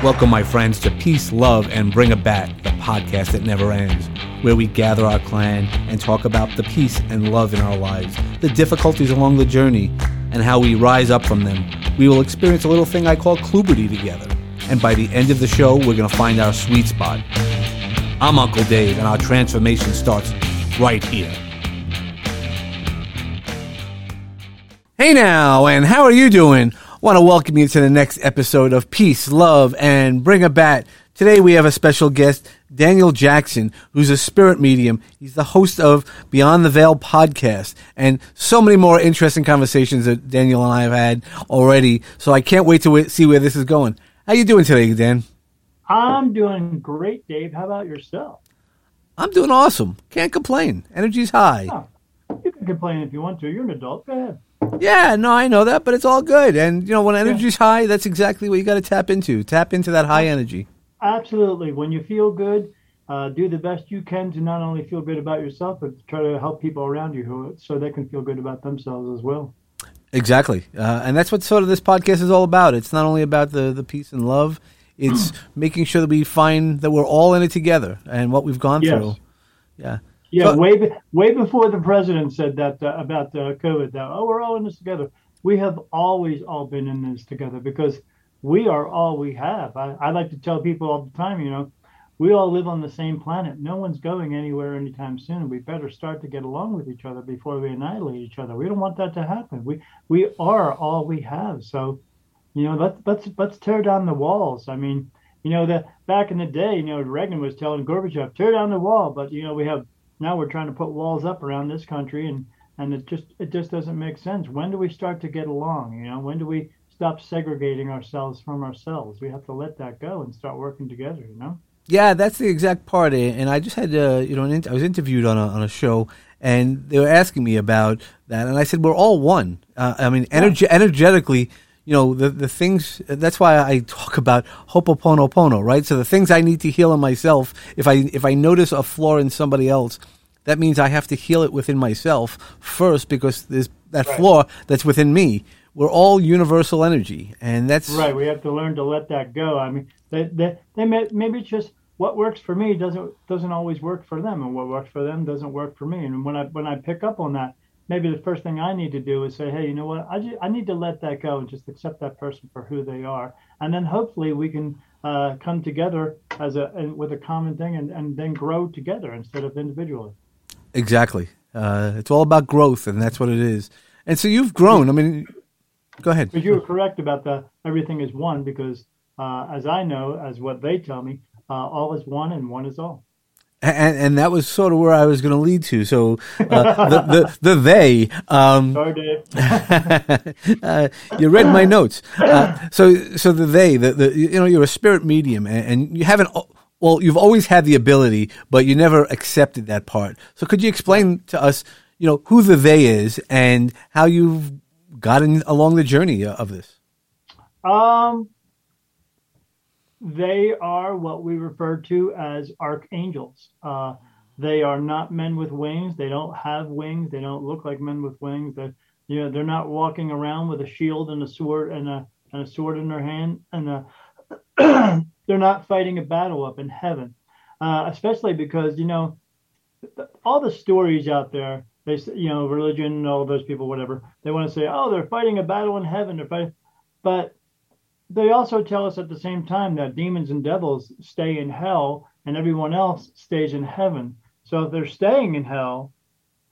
Welcome, my friends, to Peace, Love, and Bring a Bat, the podcast that never ends, where we gather our clan and talk about the peace and love in our lives, the difficulties along the journey, and how we rise up from them. We will experience a little thing I call Kluberty together, and by the end of the show, we're going to find our sweet spot. I'm Uncle Dave, and our transformation starts right here. Hey now, and how are you doing? Want to welcome you to the next episode of Peace, Love, and Bring a Bat. Today we have a special guest, Daniel Jackson, who's a spirit medium. He's the host of Beyond the Veil podcast and so many more interesting conversations that Daniel and I have had already. So I can't wait to see where this is going. How you doing today, Dan? I'm doing great, Dave. How about yourself? I'm doing awesome. Can't complain. Energy's high. Oh, you can complain if you want to. You're an adult. Go ahead. Yeah, no, I know that, but it's all good. And you know, when energy's yeah. high, that's exactly what you got to tap into. Tap into that high energy. Absolutely. When you feel good, uh, do the best you can to not only feel good about yourself, but try to help people around you who so they can feel good about themselves as well. Exactly, uh, and that's what sort of this podcast is all about. It's not only about the the peace and love; it's making sure that we find that we're all in it together and what we've gone yes. through. Yeah. Yeah, way way before the president said that uh, about uh, COVID. That oh, we're all in this together. We have always all been in this together because we are all we have. I, I like to tell people all the time, you know, we all live on the same planet. No one's going anywhere anytime soon. We better start to get along with each other before we annihilate each other. We don't want that to happen. We we are all we have. So, you know, let's let's let's tear down the walls. I mean, you know, that back in the day, you know, Reagan was telling Gorbachev, tear down the wall, but you know, we have now we're trying to put walls up around this country and and it just it just doesn't make sense. When do we start to get along you know? When do we stop segregating ourselves from ourselves? We have to let that go and start working together you know? Yeah that's the exact part eh, and i just had uh, you know i was interviewed on a, on a show and they were asking me about that and i said we're all one. Uh, i mean energe- yeah. energetically you know the the things that's why I talk about hopoponopono, right? So the things I need to heal in myself, if I if I notice a flaw in somebody else, that means I have to heal it within myself first because there's that right. flaw that's within me. We're all universal energy, and that's right. We have to learn to let that go. I mean, they they, they may, maybe it's just what works for me doesn't doesn't always work for them, and what works for them doesn't work for me. And when I when I pick up on that, maybe the first thing I need to do is say, hey, you know what? I, just, I need to let that go and just accept that person for who they are. And then hopefully we can uh, come together as a with a common thing and, and then grow together instead of individually. Exactly. Uh, it's all about growth, and that's what it is. And so you've grown. I mean, go ahead. But you were correct about the everything is one because, uh, as I know, as what they tell me, uh, all is one and one is all and, and that was sort of where I was going to lead to. So uh, the, the, the they. Um, Sorry, uh, you read my notes. Uh, so so the they, the, the you know you're a spirit medium, and, and, you haven't. Well, you've always had the ability, but you never accepted that part. So could you explain to us, you know, who the they is and how you've gotten along the journey of this? Um, they are what we refer to as archangels. Uh, they are not men with wings. They don't have wings. They don't look like men with wings. They, you know, they're not walking around with a shield and a sword and a and a sword in their hand. And a, they're not fighting a battle up in heaven. Uh, especially because you know all the stories out there. They, you know, religion, all those people, whatever. They want to say, oh, they're fighting a battle in heaven. They're fighting, but they also tell us at the same time that demons and devils stay in hell and everyone else stays in heaven. So if they're staying in hell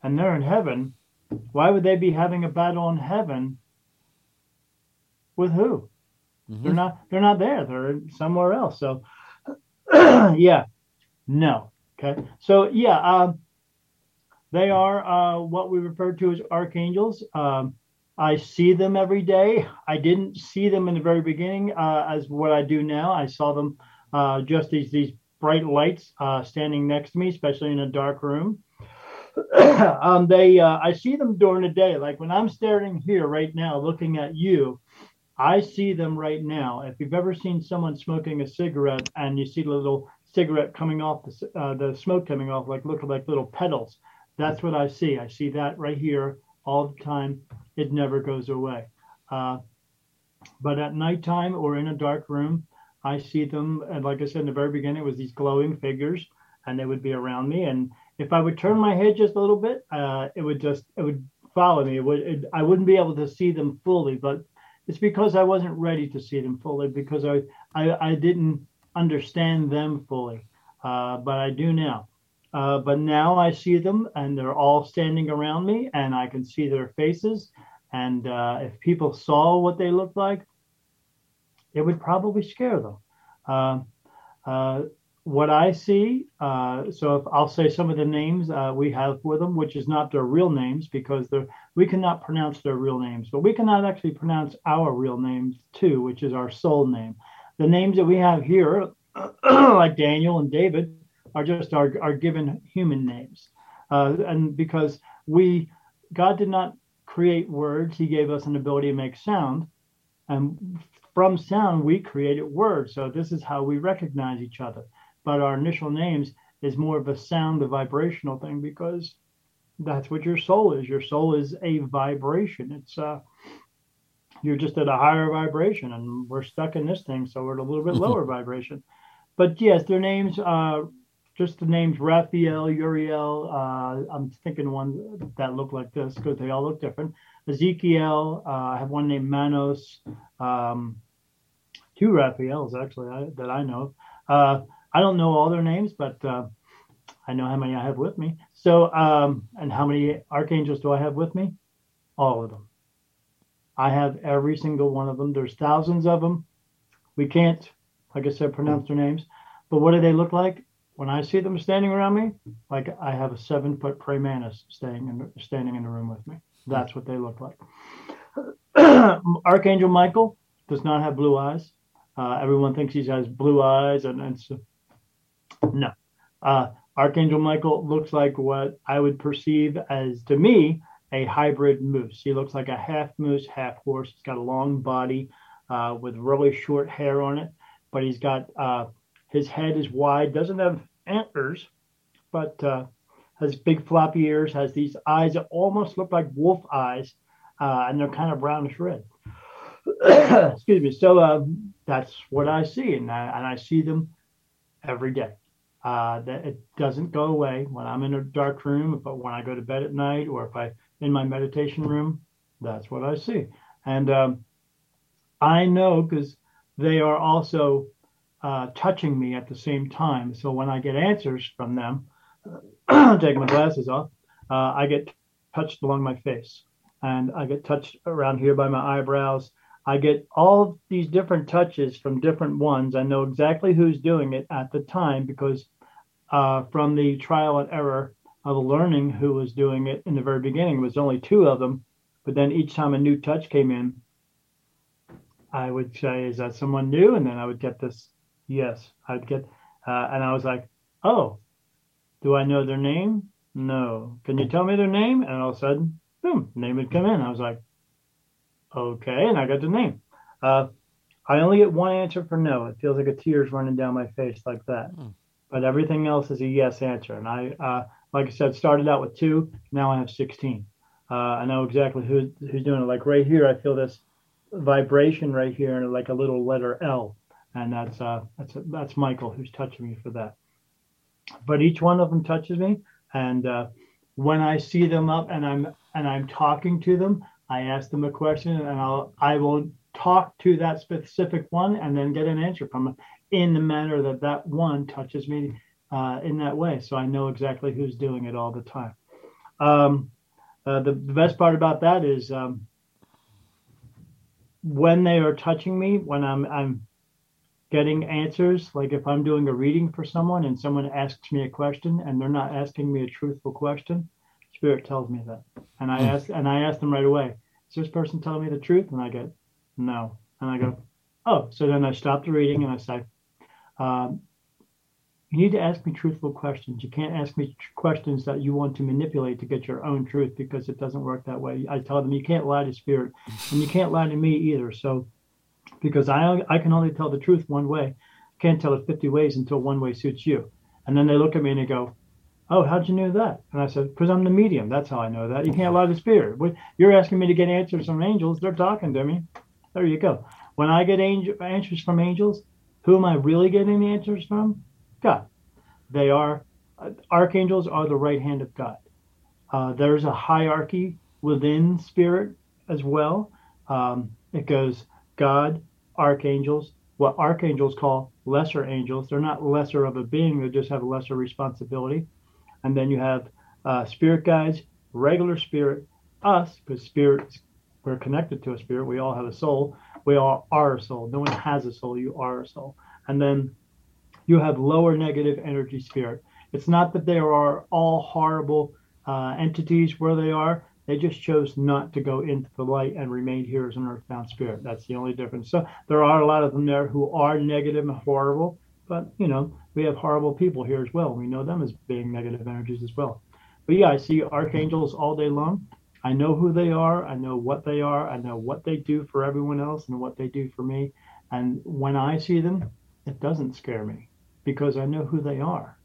and they're in heaven, why would they be having a battle in heaven with who? Mm-hmm. They're not they're not there. They're somewhere else. So yeah. No. Okay. So yeah, um, they are uh, what we refer to as archangels. Um, I see them every day. I didn't see them in the very beginning uh, as what I do now. I saw them uh, just these these bright lights uh, standing next to me, especially in a dark room. um, they uh, I see them during the day. Like when I'm staring here right now, looking at you, I see them right now. If you've ever seen someone smoking a cigarette and you see the little cigarette coming off, the, uh, the smoke coming off, like look like little petals, that's what I see. I see that right here all the time it never goes away. Uh, but at nighttime or in a dark room, I see them, and like I said in the very beginning, it was these glowing figures, and they would be around me. And if I would turn my head just a little bit, uh, it would just it would follow me. It would it, I wouldn't be able to see them fully, but it's because I wasn't ready to see them fully because I I, I didn't understand them fully, uh, but I do now. Uh, but now I see them, and they're all standing around me, and I can see their faces. And uh, if people saw what they looked like, it would probably scare them. Uh, uh, what I see, uh, so if I'll say some of the names uh, we have for them, which is not their real names because we cannot pronounce their real names, but we cannot actually pronounce our real names too, which is our soul name. The names that we have here, like Daniel and David, are just our, our given human names. Uh, and because we, God did not create words, He gave us an ability to make sound. And from sound, we created words. So this is how we recognize each other but our initial names is more of a sound, a vibrational thing because that's what your soul is. Your soul is a vibration. It's uh, you're just at a higher vibration, and we're stuck in this thing, so we're at a little bit mm-hmm. lower vibration. But yes, their names, uh, just the names Raphael, Uriel. Uh, I'm thinking one that look like this because they all look different. Ezekiel. Uh, I have one named Manos. Um, two Raphaels actually I, that I know. Uh, I don't know all their names, but uh, I know how many I have with me. So, um, and how many archangels do I have with me? All of them. I have every single one of them. There's thousands of them. We can't, like I said, pronounce their names. But what do they look like? When I see them standing around me, like I have a seven foot praying mantis staying in, standing in the room with me. That's what they look like. Archangel Michael does not have blue eyes. Uh, everyone thinks he has blue eyes, and, and so no. Uh, Archangel Michael looks like what I would perceive as, to me, a hybrid moose. He looks like a half moose, half horse. He's got a long body uh, with really short hair on it, but he's got uh, his head is wide, doesn't have antlers, but uh, has big floppy ears, has these eyes that almost look like wolf eyes, uh, and they're kind of brownish red. Excuse me. So um, that's what I see, and I, and I see them every day. Uh, that it doesn't go away when I'm in a dark room, but when I go to bed at night or if I in my meditation room, that's what I see. And um, I know because they are also uh, touching me at the same time. So when I get answers from them, taking my glasses off, uh, I get touched along my face and I get touched around here by my eyebrows. I get all these different touches from different ones. I know exactly who's doing it at the time because uh, from the trial and error of learning who was doing it in the very beginning. It was only two of them, but then each time a new touch came in, I would say, "Is that someone new?" And then I would get this, "Yes." I'd get, uh, and I was like, "Oh, do I know their name? No. Can you tell me their name?" And all of a sudden, boom, name would come in. I was like, "Okay," and I got the name. Uh, I only get one answer for no. It feels like a tear's running down my face like that. Hmm but everything else is a yes answer. And I, uh, like I said, started out with two. Now I have 16. Uh, I know exactly who, who's doing it. Like right here, I feel this vibration right here, and like a little letter L, and that's uh, that's that's Michael who's touching me for that. But each one of them touches me, and uh, when I see them up and I'm and I'm talking to them, I ask them a question, and I'll I will talk to that specific one and then get an answer from them in the manner that that one touches me uh, in that way. So I know exactly who's doing it all the time. Um, uh, the, the, best part about that is um, when they are touching me, when I'm, I'm getting answers, like if I'm doing a reading for someone and someone asks me a question and they're not asking me a truthful question, spirit tells me that. And I hmm. ask and I ask them right away, is this person telling me the truth? And I get, no. And I go, oh, so then I stop the reading and I say, um, you need to ask me truthful questions. You can't ask me questions that you want to manipulate to get your own truth because it doesn't work that way. I tell them you can't lie to spirit, and you can't lie to me either. So, because I I can only tell the truth one way, can't tell it 50 ways until one way suits you. And then they look at me and they go, "Oh, how'd you know that?" And I said, "Because I'm the medium. That's how I know that. You can't lie to spirit. You're asking me to get answers from angels. They're talking to me. There you go. When I get angel, answers from angels, Who am I really getting the answers from? God. They are uh, archangels are the right hand of God. Uh, there's a hierarchy within spirit as well. Um, it goes God, archangels, what archangels call lesser angels. They're not lesser of a being, they just have a lesser responsibility. And then you have uh, spirit guides, regular spirit, us, because spirits, we're connected to a spirit. We all have a soul. We all are a soul. No one has a soul. You are a soul. And then you have lower negative energy spirit. It's not that they are all horrible uh, entities where they are. They just chose not to go into the light and remain here as an earthbound spirit. That's the only difference. So there are a lot of them there who are negative and horrible, but you know, we have horrible people here as well. We know them as being negative energies as well. But yeah, I see archangels all day long. I know who they are. I know what they are. I know what they do for everyone else and what they do for me. And when I see them, it doesn't scare me because I know who they are.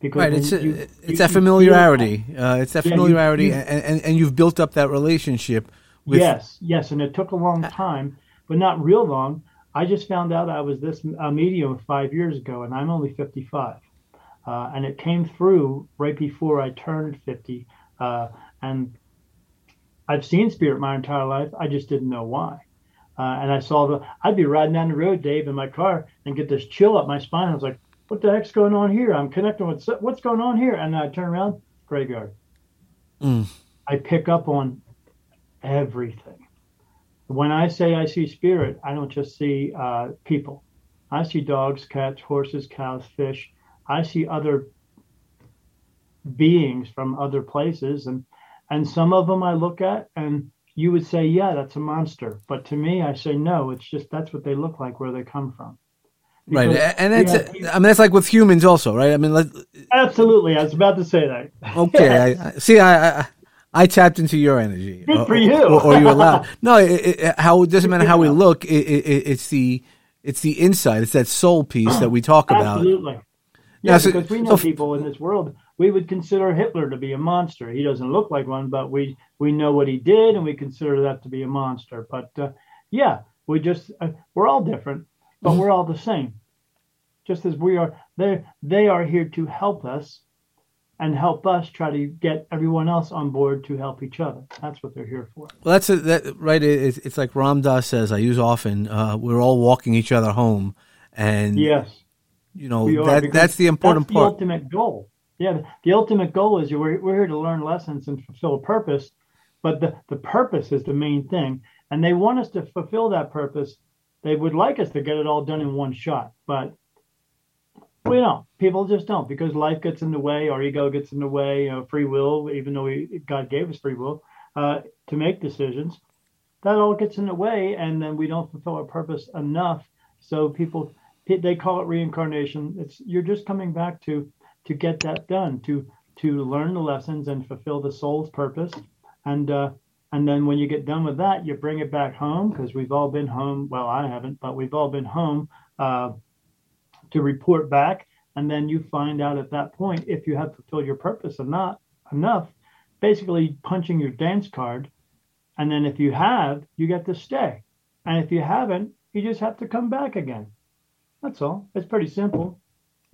Because right, it's a, you, it's you, that familiarity. Uh, it's that yeah, familiarity, you, and, and and you've built up that relationship. With yes, yes, and it took a long time, but not real long. I just found out I was this a medium five years ago, and I'm only 55, uh, and it came through right before I turned 50, uh, and I've seen spirit my entire life. I just didn't know why. Uh, and I saw the, I'd be riding down the road, Dave, in my car and get this chill up my spine. I was like, what the heck's going on here? I'm connecting with what's going on here. And I turn around, graveyard. Mm. I pick up on everything. When I say I see spirit, I don't just see uh, people. I see dogs, cats, horses, cows, fish. I see other beings from other places, and and some of them I look at, and you would say, yeah, that's a monster. But to me, I say no. It's just that's what they look like, where they come from right, and that's I mean that's like with humans also, right? I mean, let, absolutely. I was about to say that. okay, I, I, see, I, I, I tapped into your energy. Good for you. Or, or you allowed? No, it, it, how it doesn't matter how we look. It, it's the it's the inside. It's that soul piece that we talk about. Absolutely. Yeah, now, so, because we know so, people in this world. We would consider Hitler to be a monster. He doesn't look like one, but we we know what he did, and we consider that to be a monster. But uh, yeah, we just uh, we're all different but mm-hmm. we're all the same. Just as we are, they they are here to help us and help us try to get everyone else on board to help each other. That's what they're here for. Well, that's a, that right. It's, it's like Ram Dass says. I use often. Uh, we're all walking each other home, and yes, you know that that's the important that's part. The ultimate goal. Yeah, the, the ultimate goal is we're we're here to learn lessons and fulfill a purpose, but the the purpose is the main thing, and they want us to fulfill that purpose they would like us to get it all done in one shot, but we don't. People just don't because life gets in the way, our ego gets in the way, you know, free will, even though we, God gave us free will uh, to make decisions, that all gets in the way, and then we don't fulfill our purpose enough. So people, they call it reincarnation. It's you're just coming back to to get that done, to to learn the lessons and fulfill the soul's purpose, and uh, and then when you get done with that, you bring it back home because we've all been home. Well, I haven't, but we've all been home uh, to report back. And then you find out at that point if you have fulfilled your purpose or not enough, basically punching your dance card. And then if you have, you get to stay. And if you haven't, you just have to come back again. That's all. It's pretty simple.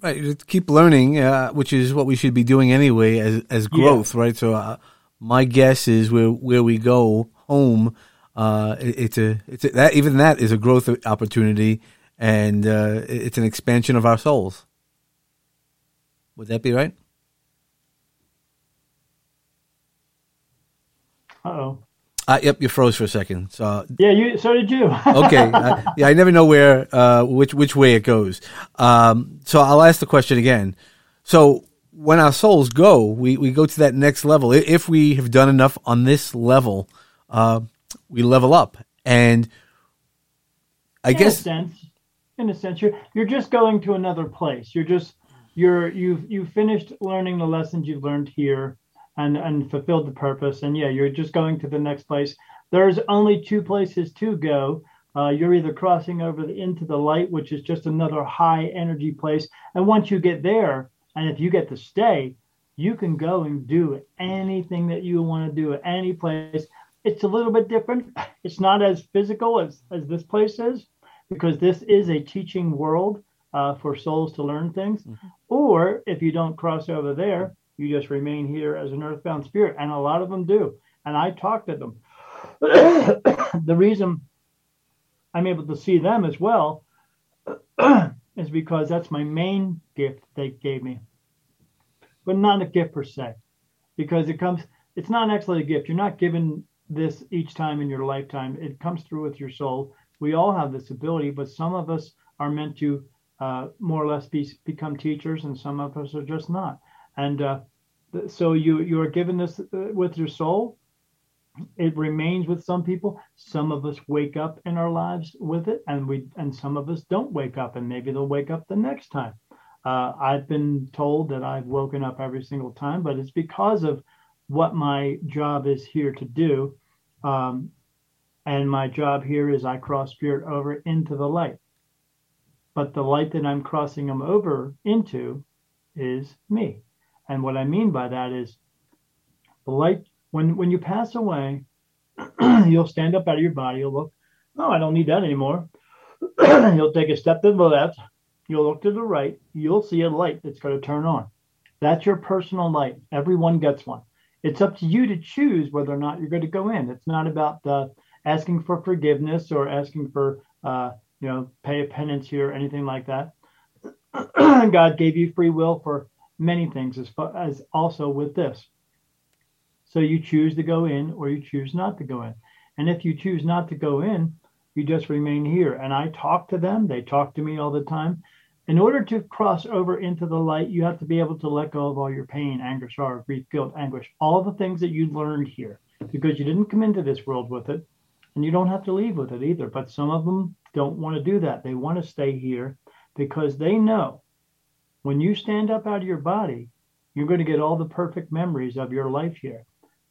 Right. Keep learning, uh, which is what we should be doing anyway as, as growth, yeah. right? So, uh, my guess is where where we go home, uh, it, it's a it's a, that even that is a growth opportunity, and uh, it's an expansion of our souls. Would that be right? Uh-oh. Uh, yep, you froze for a second. So yeah, you. So did you. okay. Uh, yeah, I never know where, uh, which which way it goes. Um, so I'll ask the question again. So when our souls go, we, we go to that next level. If we have done enough on this level, uh, we level up. And I in guess, a sense, in a sense, you're you're just going to another place. You're just you're you've you've finished learning the lessons you've learned here, and and fulfilled the purpose. And yeah, you're just going to the next place. There's only two places to go. Uh, you're either crossing over the, into the light, which is just another high energy place, and once you get there, and if you get to stay, you can go and do anything that you want to do at any place. It's a little bit different. It's not as physical as, as this place is, because this is a teaching world uh, for souls to learn things. Mm-hmm. Or if you don't cross over there, you just remain here as an earthbound spirit. And a lot of them do. And I talk to them. the reason I'm able to see them as well is because that's my main gift they gave me. But not a gift per se. Because it comes, it's not actually a gift. You're not given this each time in your lifetime. It comes through with your soul. We all have this ability, but some of us are meant to uh, more or less be, become teachers, and some of us are just not. And uh, so you you are given this uh, with your soul. It remains with some people. Some of us wake up in our lives with it, and we and some of us don't wake up, and maybe they'll wake up the next time. Uh, I've been told that I've woken up every single time, but it's because of what my job is here to do. Um, and my job here is I cross spirit over into the light. But the light that I'm crossing them over into is me. And what I mean by that is the light, when, when you pass away, you'll stand up out of your body, you'll look, oh, I don't need that anymore. you'll take a step to the left, you'll look to the right, you'll see a light that's going to turn on. That's your personal light. Everyone gets one. It's up to you to choose whether or not you're going to go in. It's not about uh, asking for forgiveness or asking for, uh, you know, pay a penance here or anything like that. God gave you free will for many things, as, as also with this. So you choose to go in or you choose not to go in. And if you choose not to go in, you just remain here. And I talk to them, they talk to me all the time in order to cross over into the light, you have to be able to let go of all your pain, anger, sorrow, grief, guilt, anguish, all the things that you learned here, because you didn't come into this world with it, and you don't have to leave with it either. But some of them don't want to do that. They want to stay here because they know when you stand up out of your body, you're going to get all the perfect memories of your life here.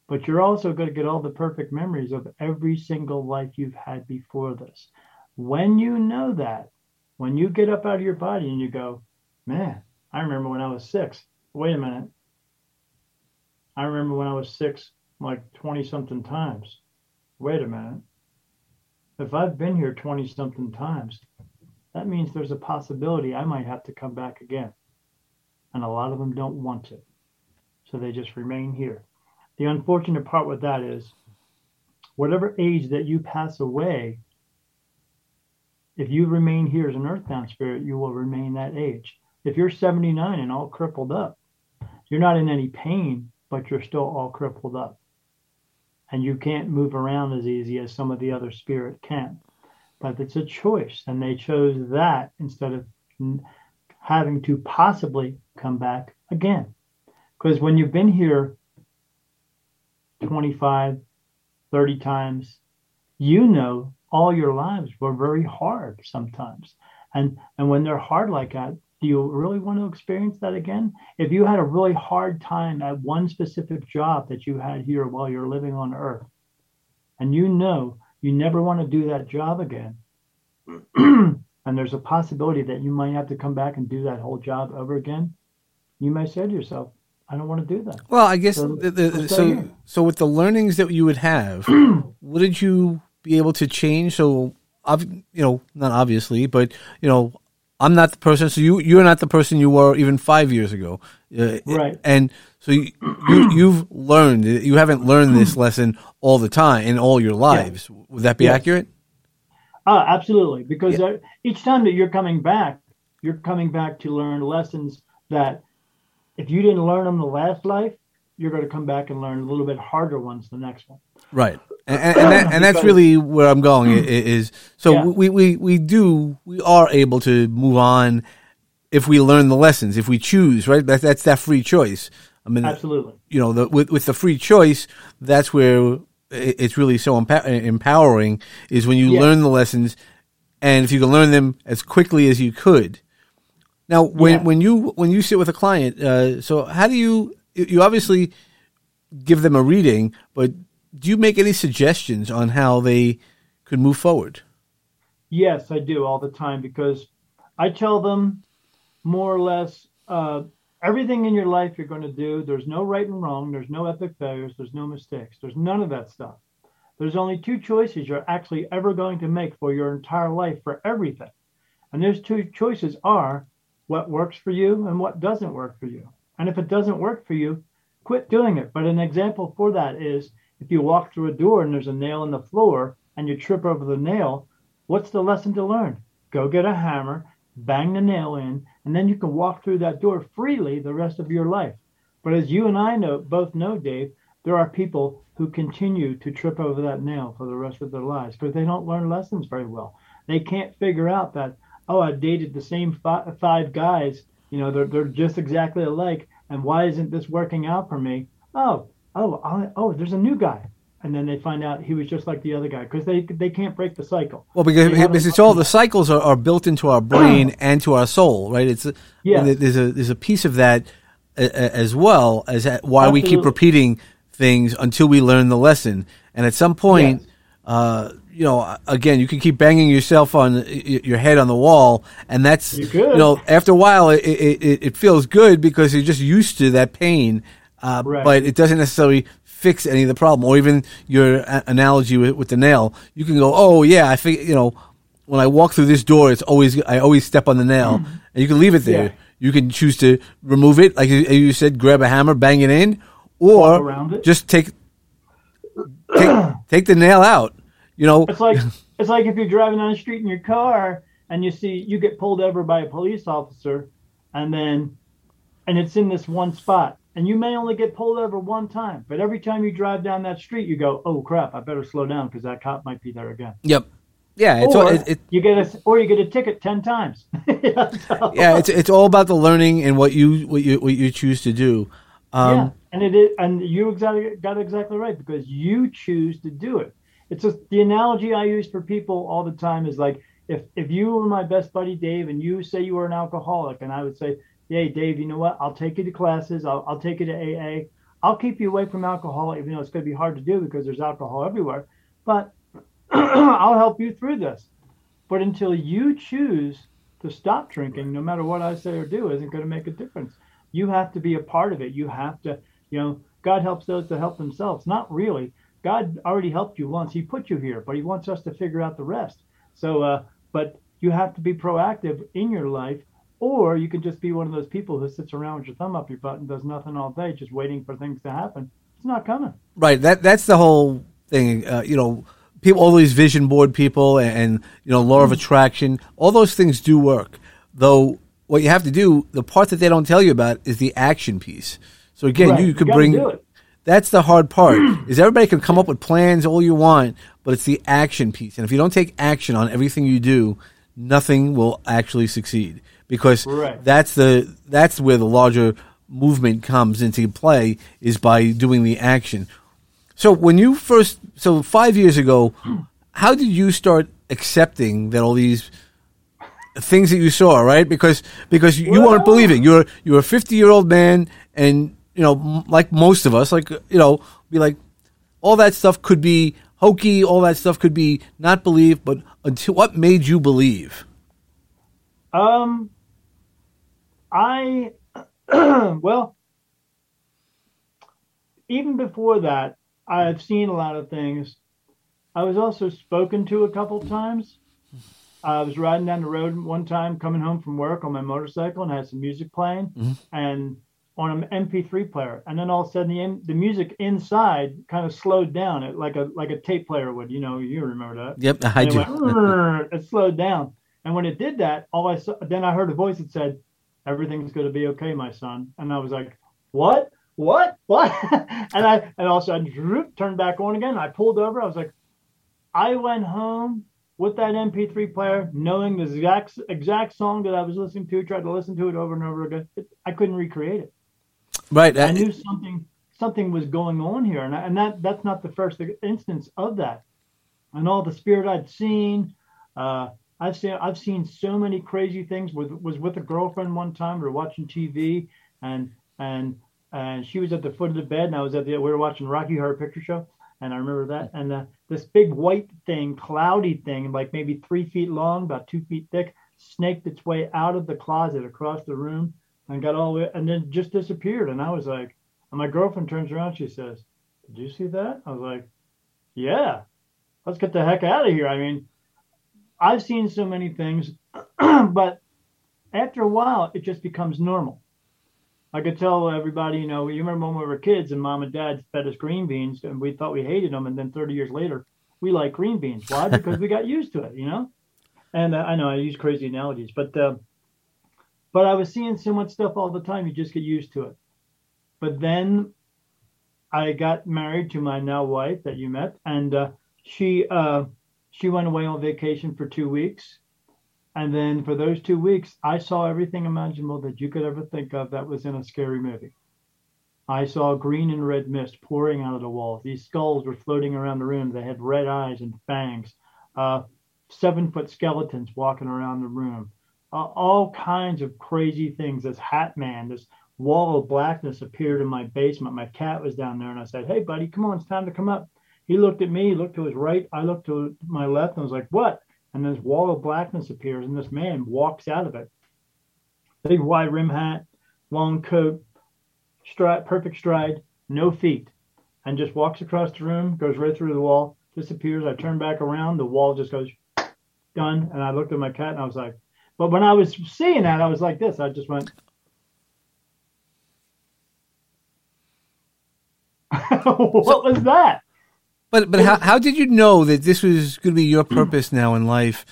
But you're also going to get all the perfect memories of every single life you've had before this. When you know that, when you get up out of your body and you go, man, I remember when I was six. Wait a minute. I remember when I was six, like 20 something times. Wait a minute. If I've been here 20 something times, that means there's a possibility I might have to come back again. And a lot of them don't want to. So they just remain here. The unfortunate part with that is whatever age that you pass away, if you remain here as an earthbound spirit, you will remain that age. If you're 79 and all crippled up, you're not in any pain, but you're still all crippled up. And you can't move around as easy as some of the other spirit can. But it's a choice, and they chose that instead of having to possibly come back again. Because when you've been here 25, 30 times, you know all your lives were very hard sometimes. And and when they're hard like that, do you really want to experience that again? If you had a really hard time at one specific job that you had here while you're living on earth, and you know you never want to do that job again, and there's a possibility that you might have to come back and do that whole job over again, you may say to yourself, I don't want to do that. Well, I guess so. The, the, so, so with the learnings that you would have, what did you be able to change. So, you know, not obviously, but you know, I'm not the person. So you you're not the person you were even five years ago, uh, right? And so you, you have learned. You haven't learned this lesson all the time in all your lives. Yeah. Would that be yes. accurate? Uh, absolutely, because yeah. each time that you're coming back, you're coming back to learn lessons that if you didn't learn them the last life, you're going to come back and learn a little bit harder ones the next one. Right and, and, and, that, and that's really where I'm going is so yeah. we, we, we do we are able to move on if we learn the lessons if we choose right that, that's that free choice I mean absolutely you know the, with with the free choice that's where it's really so empowering is when you yeah. learn the lessons and if you can learn them as quickly as you could now when yeah. when you when you sit with a client uh, so how do you you obviously give them a reading but do you make any suggestions on how they could move forward? Yes, I do all the time because I tell them more or less uh, everything in your life you're going to do. There's no right and wrong. There's no epic failures. There's no mistakes. There's none of that stuff. there's only two choices you're actually ever going to make for your entire life for everything. And those two choices are what works for you and what doesn't work for you. And if it doesn't work for you, quit doing it. But an example for that is if you walk through a door and there's a nail in the floor and you trip over the nail, what's the lesson to learn? Go get a hammer, bang the nail in, and then you can walk through that door freely the rest of your life. But as you and I know, both know, Dave, there are people who continue to trip over that nail for the rest of their lives because they don't learn lessons very well. They can't figure out that, oh, I dated the same five, five guys, you know, they're, they're just exactly alike. And why isn't this working out for me? Oh, oh, I, oh, there's a new guy. And then they find out he was just like the other guy because they they can't break the cycle. Well, because, it's all the cycles are, are built into our brain and to our soul, right? It's yeah. There's a there's a piece of that as well as why Absolutely. we keep repeating things until we learn the lesson. And at some point, yes. uh, you know, again, you can keep banging yourself on your head on the wall, and that's you, you know, after a while, it, it, it, feels good because you're just used to that pain, uh, right. but it doesn't necessarily fix any of the problem. Or even your analogy with, with the nail, you can go, oh yeah, I think you know, when I walk through this door, it's always I always step on the nail, mm-hmm. and you can leave it there. Yeah. You can choose to remove it, like you said, grab a hammer, bang it in, or just take take take the nail out. You know, it's like it's like if you're driving down the street in your car and you see you get pulled over by a police officer, and then and it's in this one spot, and you may only get pulled over one time, but every time you drive down that street, you go, "Oh crap, I better slow down because that cop might be there again." Yep. Yeah, it's or all, it, it, you get a or you get a ticket ten times. yeah, so. yeah, it's it's all about the learning and what you what you what you choose to do. Um, yeah, and it is, and you exactly got exactly right because you choose to do it. It's just the analogy I use for people all the time is like if if you were my best buddy Dave and you say you were an alcoholic and I would say, "Hey Dave, you know what? I'll take you to classes. I'll I'll take you to AA. I'll keep you away from alcohol, even though it's going to be hard to do because there's alcohol everywhere. But I'll help you through this. But until you choose to stop drinking, no matter what I say or do, isn't going to make a difference you have to be a part of it. You have to, you know, God helps those to help themselves. Not really. God already helped you once. He put you here, but He wants us to figure out the rest. So, uh, but you have to be proactive in your life, or you can just be one of those people who sits around with your thumb up your butt and does nothing all day, just waiting for things to happen. It's not coming. Right. That that's the whole thing. Uh, you know, people, all these vision board people, and, and you know, law of mm-hmm. attraction. All those things do work, though what you have to do, the part that they don't tell you about is the action piece. So again, right. you, you could bring. That's the hard part. is everybody can come up with plans all you want, but it's the action piece. And if you don't take action on everything you do, nothing will actually succeed because that's the that's where the larger movement comes into play is by doing the action. So when you first so 5 years ago, how did you start accepting that all these things that you saw, right? Because because you, well, weren't believing. You're you're a 50 year old man, and you know, like most of us, like you know, be like, all that stuff could be hokey. All that stuff could be not believed. But until what made you believe? Um, I well, even before that, I've seen a lot of things. I was also spoken to a couple times I was riding down the road one time coming home from work on my motorcycle and I had some music playing mm-hmm. and on an MP3 player. And then all of a sudden the the music inside kind of slowed down it like a like a tape player would. You know, you remember that. Yep, I do. It, went, it slowed down. And when it did that, all I saw then I heard a voice that said, Everything's gonna be okay, my son. And I was like, What? What? What? and I and all of a sudden turned back on again. I pulled over. I was like, I went home with that MP3 player, knowing the exact exact song that I was listening to, tried to listen to it over and over again. It, I couldn't recreate it. Right. I knew something something was going on here, and I, and that that's not the first instance of that. And all the spirit I'd seen, uh, I've seen I've seen so many crazy things. With was with a girlfriend one time. We were watching TV, and and and she was at the foot of the bed, and I was at the we were watching Rocky Horror Picture Show, and I remember that. And uh, this big white thing, cloudy thing, like maybe three feet long, about two feet thick, snaked its way out of the closet across the room and got all the way, and then just disappeared. And I was like, and my girlfriend turns around, she says, "Did you see that?" I was like, yeah, let's get the heck out of here. I mean, I've seen so many things, but after a while, it just becomes normal. I could tell everybody, you know, you remember when we were kids and mom and dad fed us green beans and we thought we hated them. And then 30 years later, we like green beans. Why? Because we got used to it, you know? And uh, I know I use crazy analogies, but, uh, but I was seeing so much stuff all the time. You just get used to it. But then I got married to my now wife that you met, and uh, she uh, she went away on vacation for two weeks, and then for those two weeks, I saw everything imaginable that you could ever think of that was in a scary movie. I saw green and red mist pouring out of the walls. These skulls were floating around the room. They had red eyes and fangs. Uh, seven foot skeletons walking around the room. Uh, all kinds of crazy things. This Hat Man, this wall of blackness appeared in my basement. My cat was down there, and I said, Hey, buddy, come on, it's time to come up. He looked at me, he looked to his right, I looked to my left, and I was like, What? And this wall of blackness appears, and this man walks out of it. Big wide rim hat, long coat, stride, perfect stride, no feet, and just walks across the room, goes right through the wall, disappears. I turn back around, the wall just goes done. And I looked at my cat and I was like, but when I was seeing that, I was like this. I just went, what was that? But but how how did you know that this was going to be your purpose now in life?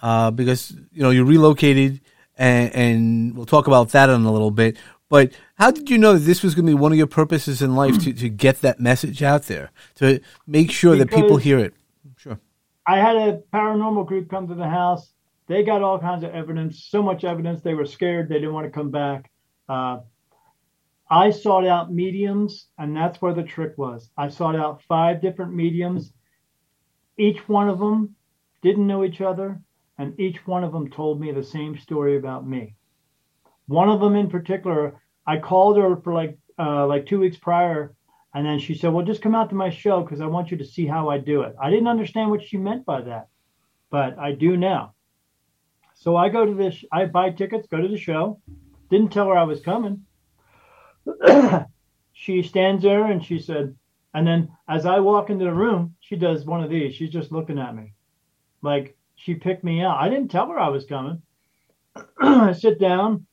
Uh, because you know you relocated, and, and we'll talk about that in a little bit. But how did you know that this was going to be one of your purposes in life to, to get that message out there to make sure that people hear it? Sure. I had a paranormal group come to the house. They got all kinds of evidence, so much evidence they were scared. They didn't want to come back. Uh, I sought out mediums, and that's where the trick was. I sought out five different mediums. Each one of them didn't know each other, and each one of them told me the same story about me. One of them in particular, I called her for like uh, like two weeks prior, and then she said, "Well, just come out to my show because I want you to see how I do it." I didn't understand what she meant by that, but I do now. So I go to this, I buy tickets, go to the show. Didn't tell her I was coming. she stands there and she said, and then as I walk into the room, she does one of these. She's just looking at me like she picked me out. I didn't tell her I was coming. I sit down.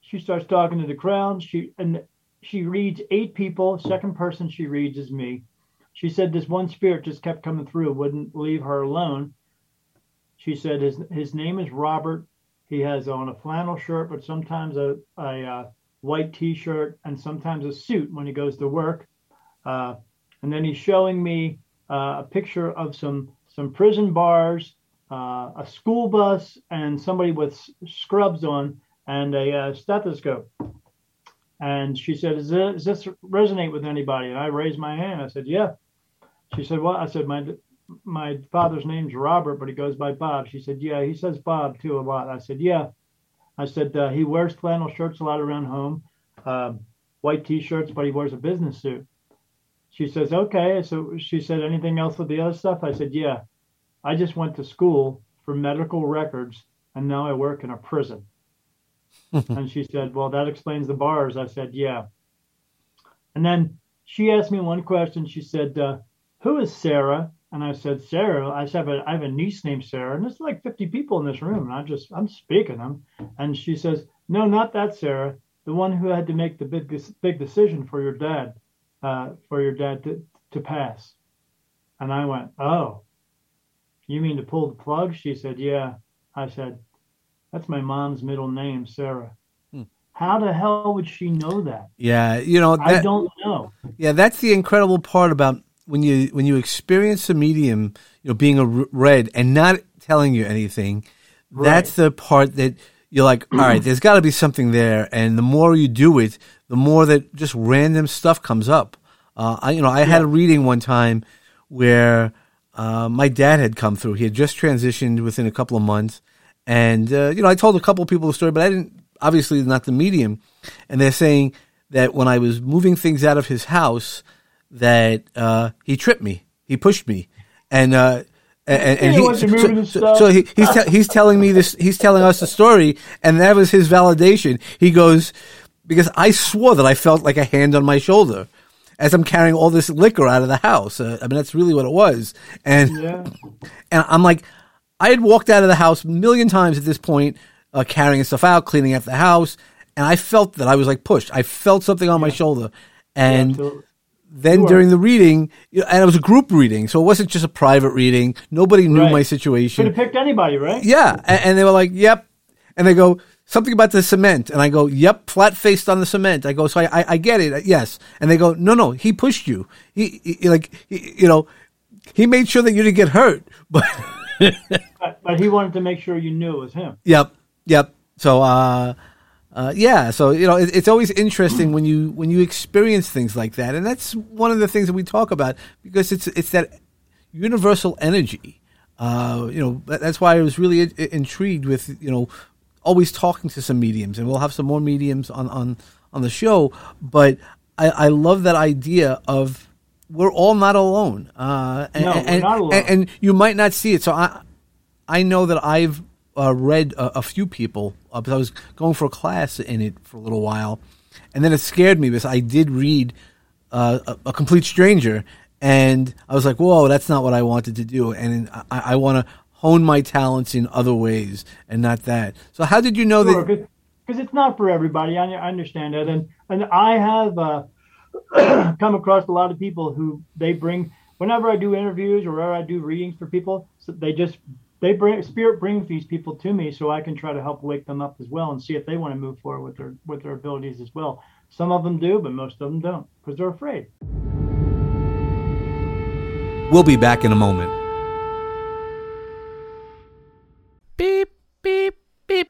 She starts talking to the crowd. She and she reads eight people. Second person she reads is me. She said this one spirit just kept coming through, wouldn't leave her alone. She said his his name is Robert. He has on a flannel shirt, but sometimes a, a, uh, white T-shirt, and sometimes a suit when he goes to work. Uh, and then he's showing me uh, a picture of some some prison bars, uh, a school bus, and somebody with scrubs on and a uh, stethoscope. And she said, "Does this, does this resonate with anybody?" And I raised my hand. I said, "Yeah." She said, "Well," I said, "My my father's name's Robert, but he goes by Bob." She said, "Yeah, he says Bob too a lot." I said, "Yeah." I said uh, he wears flannel shirts a lot around home, uh, white t-shirts, but he wears a business suit. She says, okay. So she said, anything else with the other stuff? I said, yeah. I just went to school for medical records, and now I work in a prison. and she said, well, that explains the bars. I said, yeah. And then she asked me one question. She said, uh, who is Sarah? And I said, Sarah, I said, but I have a niece named Sarah, and there's like 50 people in this room, and I just, I'm speaking them. And she says, No, not that Sarah, the one who had to make the big, big decision for your dad, uh, for your dad to, to pass. And I went, Oh, you mean to pull the plug? She said, Yeah. I said, That's my mom's middle name, Sarah. Hmm. How the hell would she know that? Yeah, you know, that, I don't know. Yeah, that's the incredible part about when you when you experience a medium, you know, being a read and not telling you anything, right. that's the part that you're like, all right, there's got to be something there. And the more you do it, the more that just random stuff comes up. Uh, I, you know, I yeah. had a reading one time where uh, my dad had come through. He had just transitioned within a couple of months, and uh, you know, I told a couple of people the story, but I didn't. Obviously, not the medium. And they're saying that when I was moving things out of his house, that uh, he tripped me, he pushed me, and uh, and, and he, so, so, so he, he's te- he's telling me this, he's telling us the story, and that was his validation. He goes because I swore that I felt like a hand on my shoulder, as I'm carrying all this liquor out of the house. Uh, I mean, that's really what it was. And Yeah. and I'm like, I had walked out of the house a million times at this point, uh, carrying stuff out, cleaning out the house, and I felt that I was like pushed. I felt something on my shoulder, and So- then during the reading, and it was a group reading, so it wasn't just a private reading. Nobody knew Right. my Could situation. have picked anybody, right? Yeah, and, and they were like, "Yep," and they go something about the cement, and I go, "Yep, flat faced on the cement." I go, "So I, I, I get it, yes," and they go, "No, no, he pushed you. He, he like, he, you know, he made sure that you didn't get hurt." But But, but he wanted to make sure you knew it was him. yep, yep. So, uh, uh, yeah, so you know, it, it's always interesting when you when you experience things like that, and that's one of the things that we talk about because it's it's that universal energy. Uh, you know, that, that's why I was really in, intrigued with you know always talking to some mediums, and we'll have some more mediums on on on the show. But I, I love that idea of we're all not alone. Uh, and, No, and, not alone. and- and you might not see it. So I I know that I've uh, read a, a few people uh, because I was going for a class in it for a little while, and then it scared me because I did read uh, a, a complete stranger, and I was like, "Whoa, that's not what I wanted to do," and I, I want to hone my talents in other ways and not that. So, how did you know Sure, that? because it's not for everybody. I, I understand that, and and I have uh, come across a lot of people who they bring whenever I do interviews or whenever I do readings for people, so they just they bring spirit brings these people to me so I can try to help wake them up as well and see if they want to move forward with their with their abilities as well. Some of them do, but most of them don't because they're afraid. We'll be back in a moment. Beep, beep, beep.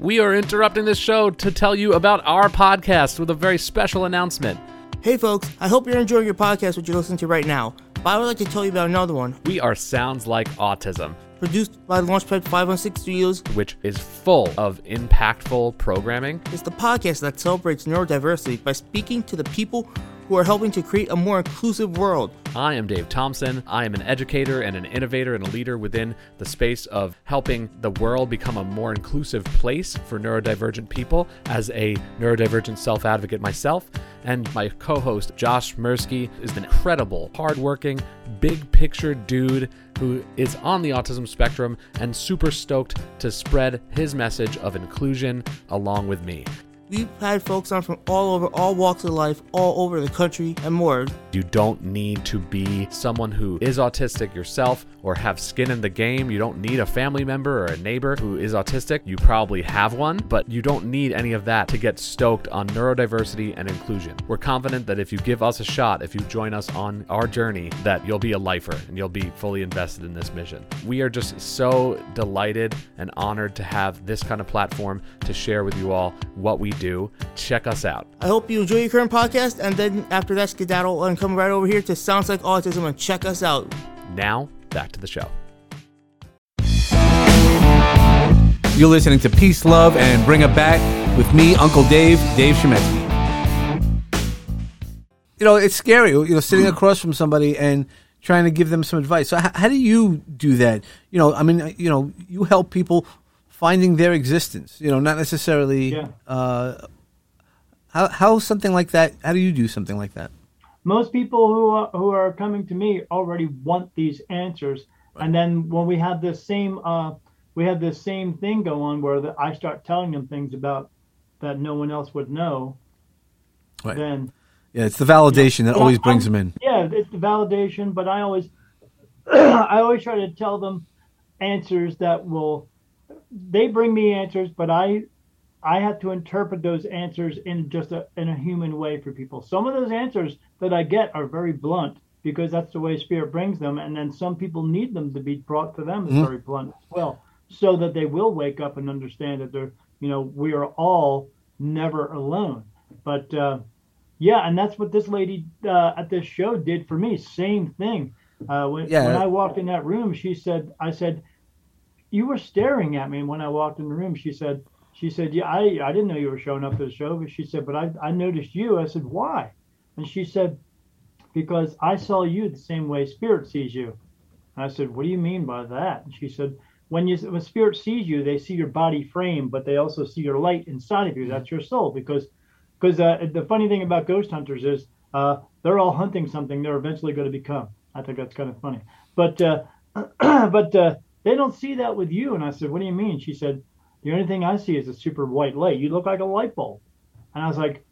We are interrupting this show to tell you about our podcast with a very special announcement. Hey folks, I hope you're enjoying your podcast which you're listening to right now. But I would like to tell you about another one, We are Sounds Like Autism, produced by Launchpad 516 Studios. which is full of impactful programming. It's the podcast that celebrates neurodiversity by speaking to the people who are helping to create a more inclusive world. I am Dave Thompson. I am an educator and an innovator and a leader within the space of helping the world become a more inclusive place for neurodivergent people as a neurodivergent self advocate myself. And my co host, Josh Mirsky, is an incredible, hardworking, big picture dude who is on the autism spectrum and super stoked to spread his message of inclusion along with me. We've had folks on from all over, all walks of life, all over the country, and more. You don't need to be someone who is autistic yourself or have skin in the game. You don't need a family member or a neighbor who is autistic. You probably have one, but you don't need any of that to get stoked on neurodiversity and inclusion. We're confident that if you give us a shot, if you join us on our journey, that you'll be a lifer and you'll be fully invested in this mission. We are just so delighted and honored to have this kind of platform to share with you all what we do. Check us out. I hope you enjoy your current podcast, and then after that, skedaddle and come right over here to Sounds Like Autism and check us out. Now, back to the show. You're listening to Peace, Love, and Bring It Back with me, Uncle Dave, Dave Shemetsky. You know, it's scary, you know, sitting across from somebody and trying to give them some advice. So, how, how do you do that? You know, I mean, you know, you help people finding their existence, you know, not necessarily. Yeah. Uh, how, how something like that, how do you do something like that? Most people who are, who are coming to me already want these answers and then when we have this same uh, we have this same thing go on where the, i start telling them things about that no one else would know Right. then Yeah, it's the validation that Well, always brings I'm- them in. yeah it's the validation but i always i always try to tell them answers that will they bring me answers but i i have to interpret those answers in just a in a human way for people some of those answers that i get are very blunt because that's the way spirit brings them and then some people need them to be brought to them as very blunt as well so that they will wake up and understand that they're you know we are all never alone but uh yeah, and that's what this lady uh, at this show did for me. Same thing. Uh, when, Yeah. when I walked in that room, she said, "I said, you were staring at me." And when I walked in the room, she said, "She said, yeah, I, I didn't know you were showing up to the show." But she said, "But I, I noticed you." I said, "Why?" And she said, "Because I saw you the same way Spirit sees you." And I said, "What do you mean by that?" And she said, "When you when Spirit sees you, they see your body frame, but they also see your light inside of you. That's your soul because." because uh, the funny thing about ghost hunters is uh, they're all hunting something they're eventually going to become. I think that's kind of funny. But uh, but uh, they don't see that with you. And I said, what do you mean? She said, the only thing I see is a super white light. You look like a light bulb. And I was like,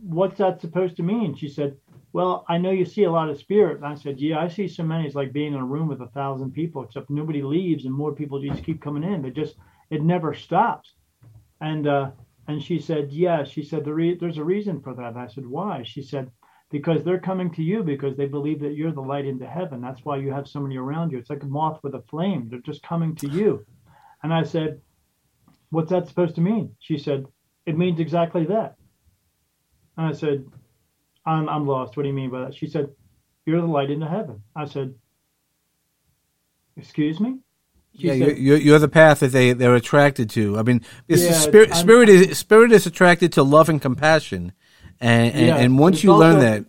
what's that supposed to mean? She said, well, I know you see a lot of spirit. And I said, yeah, I see so many. It's like being in a room with a thousand people, except nobody leaves and more people just keep coming in. They just, it never stops. And, uh, and she said, yeah, she said, re- there's a reason for that. And I said, why? She said, because they're coming to you because they believe that you're the light into heaven. That's why you have so many around you. It's like a moth with a flame. They're just coming to you. And I said, what's that supposed to mean? She said, it means exactly that. And I said, I'm, I'm lost. What do you mean by that? She said, You're the light into heaven. I said, Excuse me? She yeah, said, you're, you're the path that they, they're attracted to. I mean, yeah, spirit, spirit, is, spirit is attracted to love and compassion. And, and, yeah, and once you also, learn that.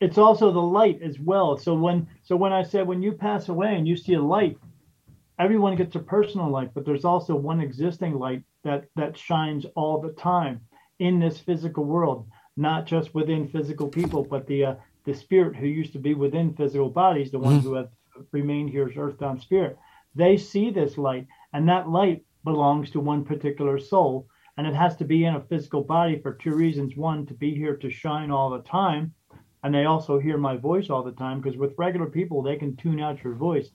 It's also the light as well. So when so when I said when you pass away and you see a light, everyone gets a personal light, but there's also one existing light that that shines all the time in this physical world not just within physical people, but the uh, the spirit who used to be within physical bodies, the ones mm-hmm. who have remained here as earthbound spirit. They see this light, and that light belongs to one particular soul, and it has to be in a physical body for two reasons: one, to be here to shine all the time, and they also hear my voice all the time. Because with regular people, they can tune out your voice.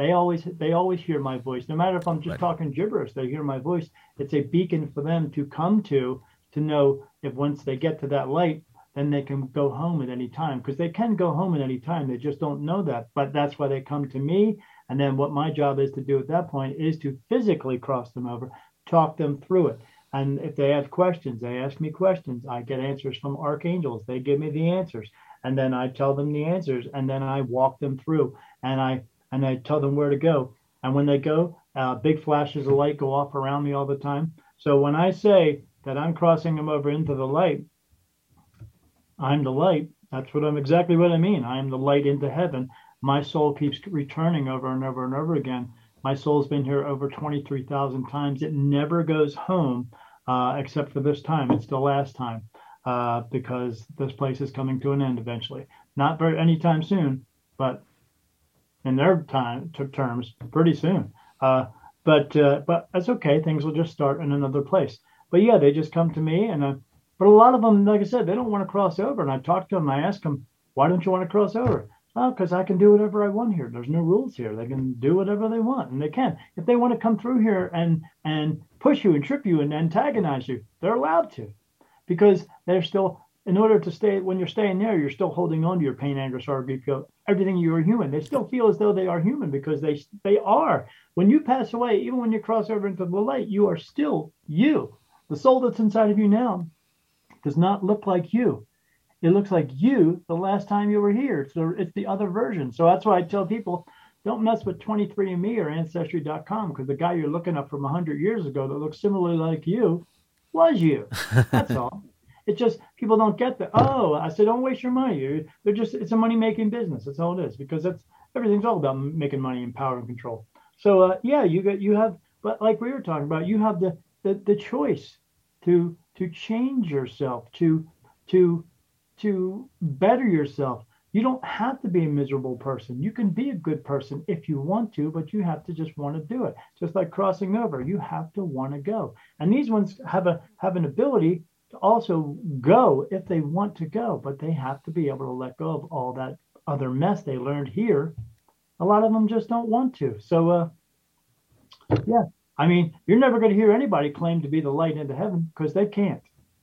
They always they always hear my voice, no matter if I'm just right. talking gibberish. They hear my voice. It's a beacon for them to come to to know if once they get to that light, then they can go home at any time because they can go home at any time. They just don't know that. But that's why they come to me. And then what my job is to do at that point is to physically cross them over, talk them through it. And if they have questions, they ask me questions. I get answers from archangels. They give me the answers. And then I tell them the answers. And then I walk them through and I and I tell them where to go. And when they go, uh, big flashes of light go off around me all the time. So when I say that I'm crossing them over into the light. I'm the light. That's what I'm exactly what I mean. I am the light into heaven. My soul keeps returning over and over and over again. My soul's been here over 23,000 times. It never goes home uh, except for this time. It's the last time uh, because this place is coming to an end eventually. Not very anytime soon, but in their time terms, pretty soon. Uh, but uh, but that's okay. Things will just start in another place but yeah, they just come to me, and uh, but a lot of them, like I said, they don't want to cross over. And I talk to them, I ask them, why don't you want to cross over? Oh, because I can do whatever I want here. There's no rules here. They can do whatever they want, and they can. If they want to come through here and and push you and trip you and antagonize you, they're allowed to, because they're still. In order to stay, when you're staying there, you're still holding on to your pain, anger, sorrow, grief, guilt, everything. You are human. They still feel as though they are human because they they are. When you pass away, even when you cross over into the light, you are still you. The soul that's inside of you now does not look like you. It looks like you the last time you were here. So it's the other version. So that's why I tell people don't mess with 23andMe or Ancestry.com because the guy you're looking up from 100 years ago that looks similarly like you was you. That's all. It's just people don't get that. Oh, I said, don't waste your money. They're just it's a money making business. That's all it is because that's everything's all about making money and power and control. So uh, yeah, you get you have, but like we were talking about, you have the the, the choice to to change yourself, to to to better yourself. You don't have to be a miserable person. You can be a good person if you want to, but you have to just want to do it. Just like crossing over, you have to want to go. And these ones have a have an ability to also go if they want to go, but they have to be able to let go of all that other mess they learned here. A lot of them just don't want to. So uh yeah, I mean, you're never going to hear anybody claim to be the light into heaven because they can't,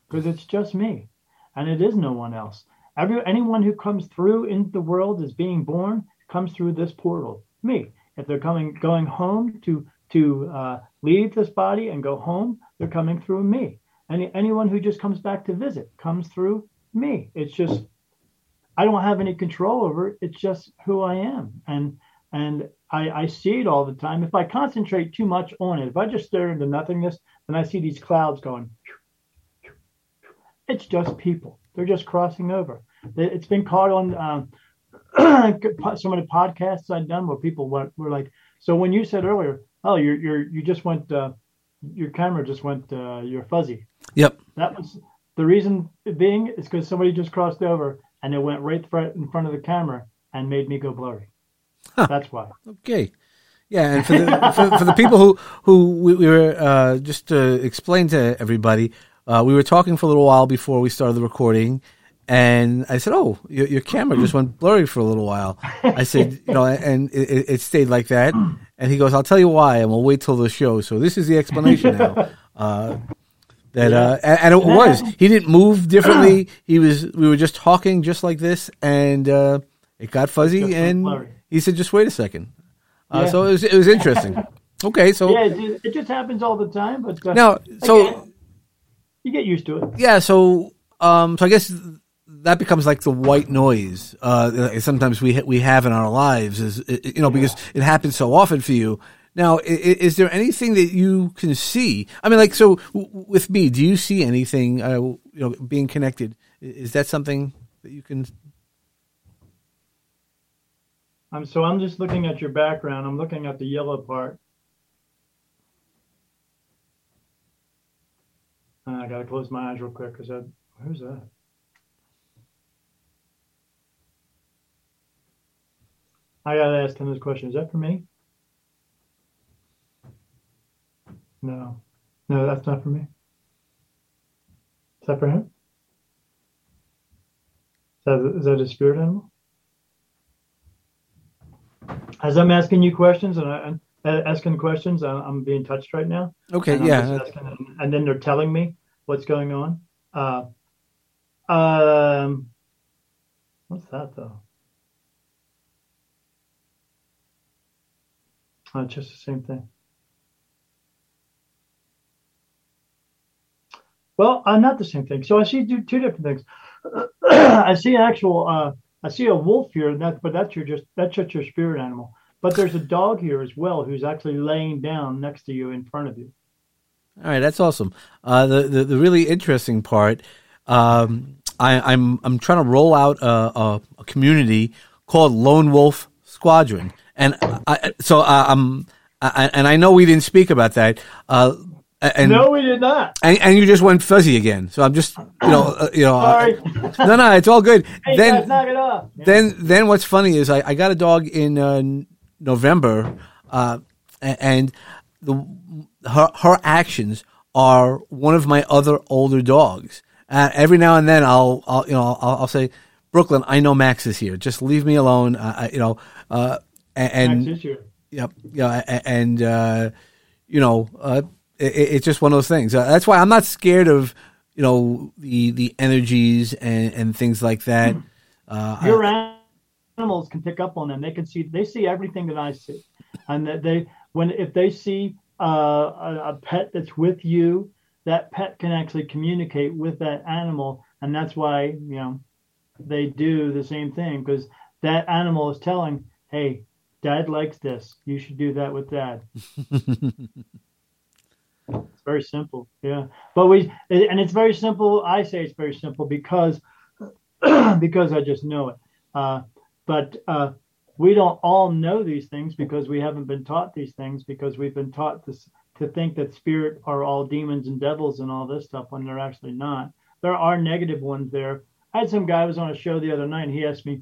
because it's just me, and it is no one else. Every anyone who comes through into the world is being born comes through this portal. Me. If they're coming going home to to uh, leave this body and go home, they're coming through me. Any anyone who just comes back to visit comes through me. It's just I don't have any control over it. It's just who I am, and and I, I see it all the time. If I concentrate too much on it, if I just stare into nothingness, then I see these clouds going. It's just people. They're just crossing over. It's been caught on um, some of the podcasts I've done where people were, were like, "So when you said earlier, oh, you're you're you just went, uh, your camera just went, uh, you're fuzzy." Yep. That was the reason being is because somebody just crossed over and it went right in front of the camera and made me go blurry. Huh. That's why. Okay. Yeah, and for the, for, for, the people who who we, we were uh, just to explain to everybody, uh, we were talking for a little while before we started the recording, and I said, "Oh, your, your camera just went blurry for a little while." I said, "You know," and it, it, stayed like that. And he goes, "I'll tell you why, and we'll wait till the show." So this is the explanation now. Uh, that yeah. uh, and, and, it was he didn't move differently. he was we were just talking just like this, and uh, it got fuzzy, and he said, "Just wait a second. Uh, yeah. So it was it was interesting. okay, so yeah, it, it, just happens all the time. But uh, now, so again, you get used to it. Yeah. So um, so I guess that becomes like the white noise. Uh, sometimes we we have in our lives is you know because it happens so often for you. Now, is, there anything that you can see? I mean, like so with me, do you see anything? Uh, you know, being connected is that something that you can? I'm so I'm just looking at your background. I'm looking at the yellow part. Uh, I gotta close my eyes real quick because that who's that? I gotta ask him this question. Is that for me? No. No, that's not for me. Is that for him? Is that, is that a spirit animal? As I'm asking you questions and I, am asking questions, I'm being touched right now. Okay, yeah. Asking, and then they're telling me what's going on. Uh, um, what's that though? Oh, just the same thing. Well, I'm not the same thing. So I see two, two different things. I see actual, uh, I see a wolf here, and that, but that's your just that's just your spirit animal. But there's a dog here as well who's actually laying down next to you in front of you. All right, that's awesome. Uh, the, the, the really interesting part, um, I, am I'm, I'm trying to roll out a, a, a, community called Lone Wolf Squadron, and I, so uh, I'm I, and I know we didn't speak about that. Uh, and, no, we did not. And, and, you just went fuzzy again. So I'm just, you know, uh, you know. Uh, no, no, it's all good. Hey, then, guys, knock it off. Then, then what's funny is I, I got a dog in uh, November, uh, and the her her actions are one of my other older dogs. Uh, every now and then, I'll, I'll you know, I'll, I'll, say, Brooklyn, I know Max is here. Just leave me alone. I, you know, uh, and, Max is here. Yep. Yeah. And, you know, it, it's just one of those things. Uh, that's why I'm not scared of you know the the energies and and things like that. Uh, Your animals can pick up on them. They can see they see everything that I see, and that they when if they see uh, a, a pet that's with you, that pet can actually communicate with that animal, and that's why you know they do the same thing because that animal is telling, hey, dad likes this. You should do that with dad. Very simple. Yeah. But we, and it's very simple. I say it's very simple because, because I just know it. Uh, but uh, we don't all know these things because we haven't been taught these things because we've been taught this, to think that spirit are all demons and devils and all this stuff when they're actually not. There are negative ones there. I had some guy was on a show the other night and he asked me,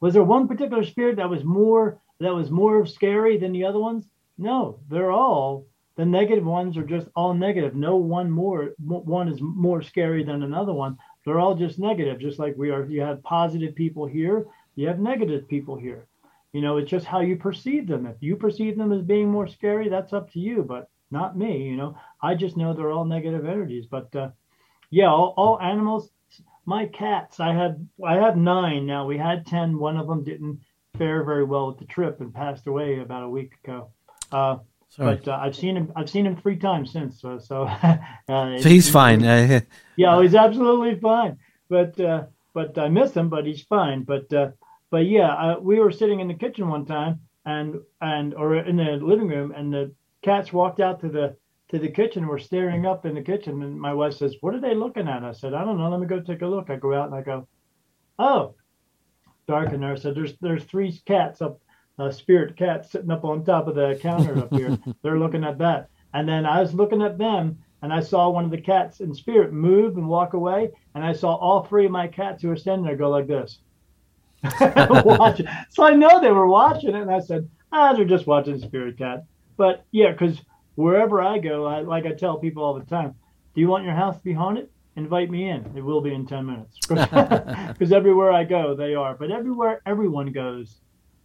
was there one particular spirit that was more that was more scary than the other ones? No, they're all the negative ones are just all negative. No one more one is more scary than another one. They're all just negative, just like we are. You have positive people here, you have negative people here. You know, it's just how you perceive them. If you perceive them as being more scary, that's up to you, but not me. You know, I just know they're all negative energies. But uh, yeah, all, all animals. My cats, I had I have nine now. We had ten. One of them didn't fare very well with the trip and passed away about a week ago. Uh, Sorry. But uh, I've seen him. I've seen him three times since. So, so, uh, so he's fine. Uh, yeah, he's absolutely fine. But uh, but I miss him. But he's fine. But uh, but yeah, uh, we were sitting in the kitchen one time, and and or in the living room, and the cats walked out to the to the kitchen. We're staring up in the kitchen, and my wife says, "What are they looking at?" I said, "I don't know. Let me go take a look." I go out and I go, "Oh, dark in there." I said, "There's there's three cats up." A spirit cat sitting up on top of the counter up here. They're looking at that. And then I was looking at them, and I saw one of the cats in spirit move and walk away, and I saw all three of my cats who were standing there go like this. watching. So I know they were watching it, and I said, ah, they're just watching Spirit Cat. But yeah, because wherever I go, I, like I tell people all the time, do you want your house to be haunted? Invite me in. It will be in 10 minutes. Because everywhere I go, they are. But everywhere everyone goes,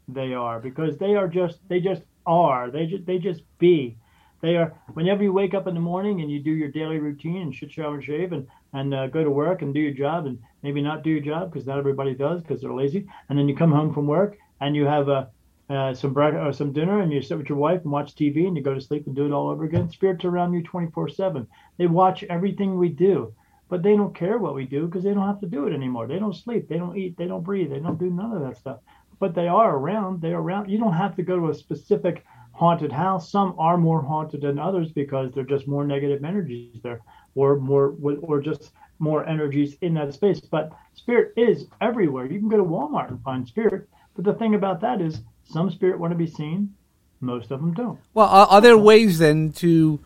they are. Because they are just, they just are. They just, they just be. They are, whenever you wake up in the morning and you do your daily routine and shit, shower, and shave and, and uh, go to work and do your job and maybe not do your job because not everybody does because they're lazy. And then you come home from work and you have a, uh, some breakfast or some dinner and you sit with your wife and watch TV and you go to sleep and do it all over again. Spirits around you 24 7. They watch everything we do, but they don't care what we do because they don't have to do it anymore. They don't sleep, they don't eat, they don't breathe, they don't do none of that stuff. But they are around. They're around. You don't have to go to a specific haunted house. Some are more haunted than others because they're just more negative energies there, or more, or just more energies in that space. But spirit is everywhere. You can go to Walmart and find spirit. But the thing about that is some spirit want to be seen, most of them don't. Well, are, are there ways then to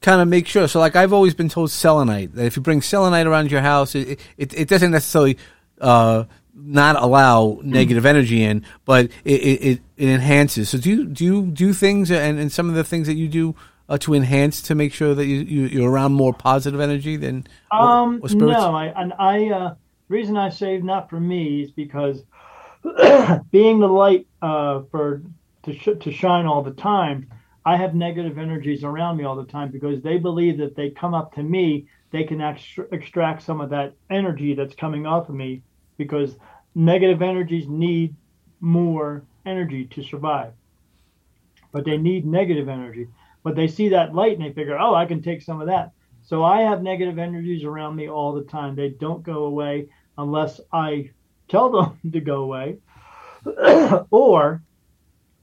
kind of make sure? So, like I've always been told selenite that if you bring selenite around your house, it it, it doesn't necessarily uh, not allow negative energy in, but it, it, it enhances. So, do you do you do things and, and some of the things that you do uh, to enhance to make sure that you, you are around more positive energy than um or, or no I and I uh, reason I say not for me is because being the light uh, for to sh- to shine all the time, I have negative energies around me all the time because they believe that they come up to me, they can extract some of that energy that's coming off of me because negative energies need more energy to survive. But they need negative energy. But they see that light and they figure, oh, I can take some of that. So I have negative energies around me all the time. They don't go away unless I tell them to go away. or,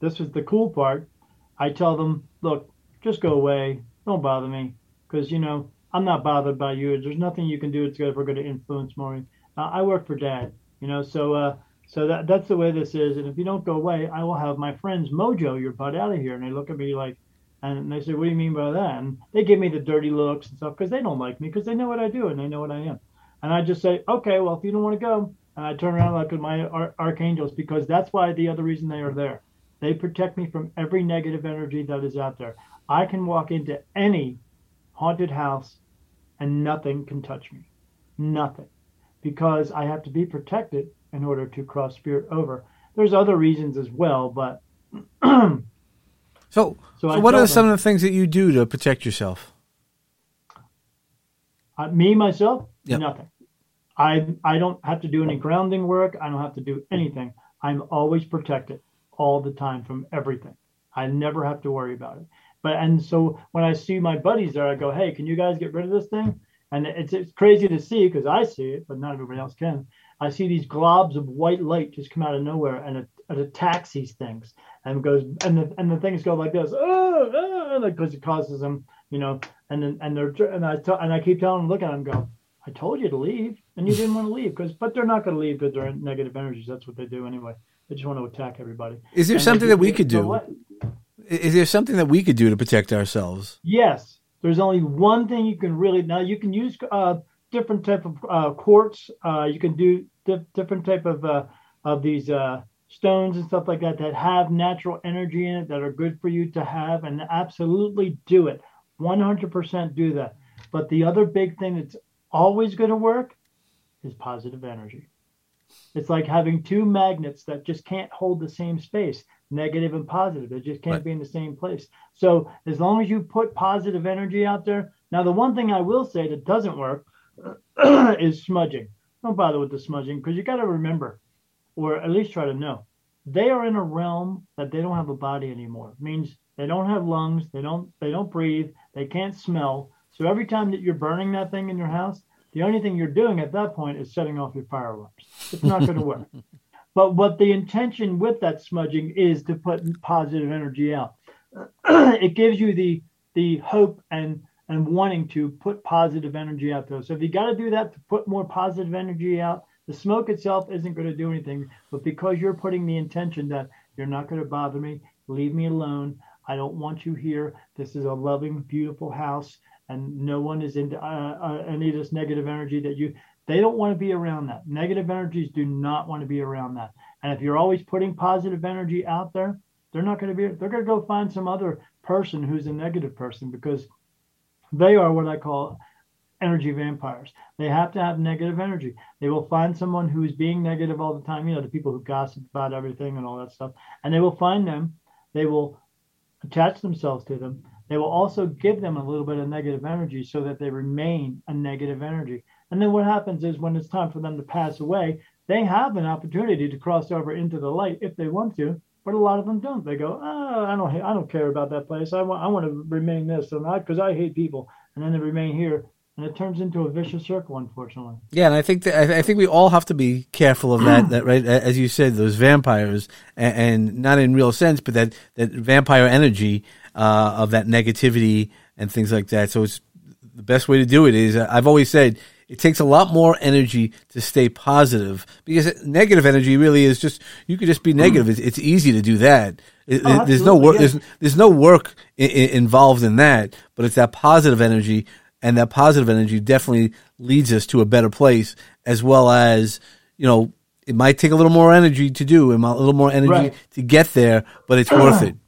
this is the cool part, I tell them, look, just go away. Don't bother me. Because, you know, I'm not bothered by you. There's nothing you can do that's ever going to influence Maureen. Uh, I work for dad, you know, so uh, so that that's the way this is. And if you don't go away, I will have my friends mojo your butt out of here. And they look at me like, and they say, what do you mean by that? And they give me the dirty looks and stuff because they don't like me because they know what I do and they know what I am. And I just say, okay, well, if you don't want to go, and I turn around and look at my ar- archangels because that's why the other reason they are there. They protect me from every negative energy that is out there. I can walk into any haunted house and nothing can touch me. Nothing. Because I have to be protected in order to cross spirit over. There's other reasons as well, but so, so, so what are them, some of the things that you do to protect yourself? Uh, me myself, yep. nothing. I I don't have to do any grounding work. I don't have to do anything. I'm always protected all the time from everything. I never have to worry about it. But and so when I see my buddies there, I go, "Hey, can you guys get rid of this thing?" And it's it's crazy to see because I see it, but not everybody else can. I see these globs of white light just come out of nowhere and it, it attacks these things and goes and the and the things go like this, oh, oh, because it causes them, you know. And then and they're and I t- and I keep telling them, look at them, go, I told you to leave, and you didn't want to leave because, but they're not going to leave because they're negative energies. That's what they do anyway. They just want to attack everybody. Is there and something that we could do? Is there something that we could do to protect ourselves? Yes. There's only one thing you can really now. You can use uh, different type of uh, quartz. Uh, you can do di- different type of uh, of these uh, stones and stuff like that that have natural energy in it that are good for you to have, and absolutely do it. 100% do that. But the other big thing that's always going to work is positive energy. It's like having two magnets that just can't hold the same space, negative and positive. They just can't right. be in the same place. So as long as you put positive energy out there. Now, the one thing I will say that doesn't work is smudging. Don't bother with the smudging because you got to remember, or at least try to know, they are in a realm that they don't have a body anymore. It means they don't have lungs, they don't they don't breathe, they can't smell, so every time that you're burning that thing in your house, the only thing you're doing at that point is setting off your fire alarms. It's not going to work. But what the intention with that smudging is to put positive energy out. it gives you the the hope and and wanting to put positive energy out there. So if you got to do that to put more positive energy out, the smoke itself isn't going to do anything. But because you're putting the intention that you're not going to bother me, leave me alone. I don't want you here. This is a loving, beautiful house and no one is into uh, uh, any of this negative energy that you. They don't want to be around that. Negative energies do not want to be around that. And if you're always putting positive energy out there, they're not going to be. They're going to go find some other person who's a negative person because they are what I call energy vampires. They have to have negative energy. They will find someone who is being negative all the time. You know, the people who gossip about everything and all that stuff, and they will find them. They will attach themselves to them. They will also give them a little bit of negative energy so that they remain a negative energy. And then what happens is when it's time for them to pass away, they have an opportunity to cross over into the light if they want to, but a lot of them don't. They go, oh, I don't, I don't care about that place. I want, I want to remain this, and because I hate people. And then they remain here, and it turns into a vicious circle, unfortunately. Yeah, and I think that, I think we all have to be careful of that. that right, as you said, those vampires, and, and not in real sense, but that that vampire energy uh, of that negativity and things like that. So it's the best way to do it is I've always said it takes a lot more energy to stay positive because negative energy really is just you could just be negative. It's, it's easy to do that. It, Oh, there's no work. yes. There's there's no work I- I- involved in that, but it's that positive energy, and that positive energy definitely leads us to a better place, as well as you know it might take a little more energy to do, and a little more energy Right. to get there, but it's worth it.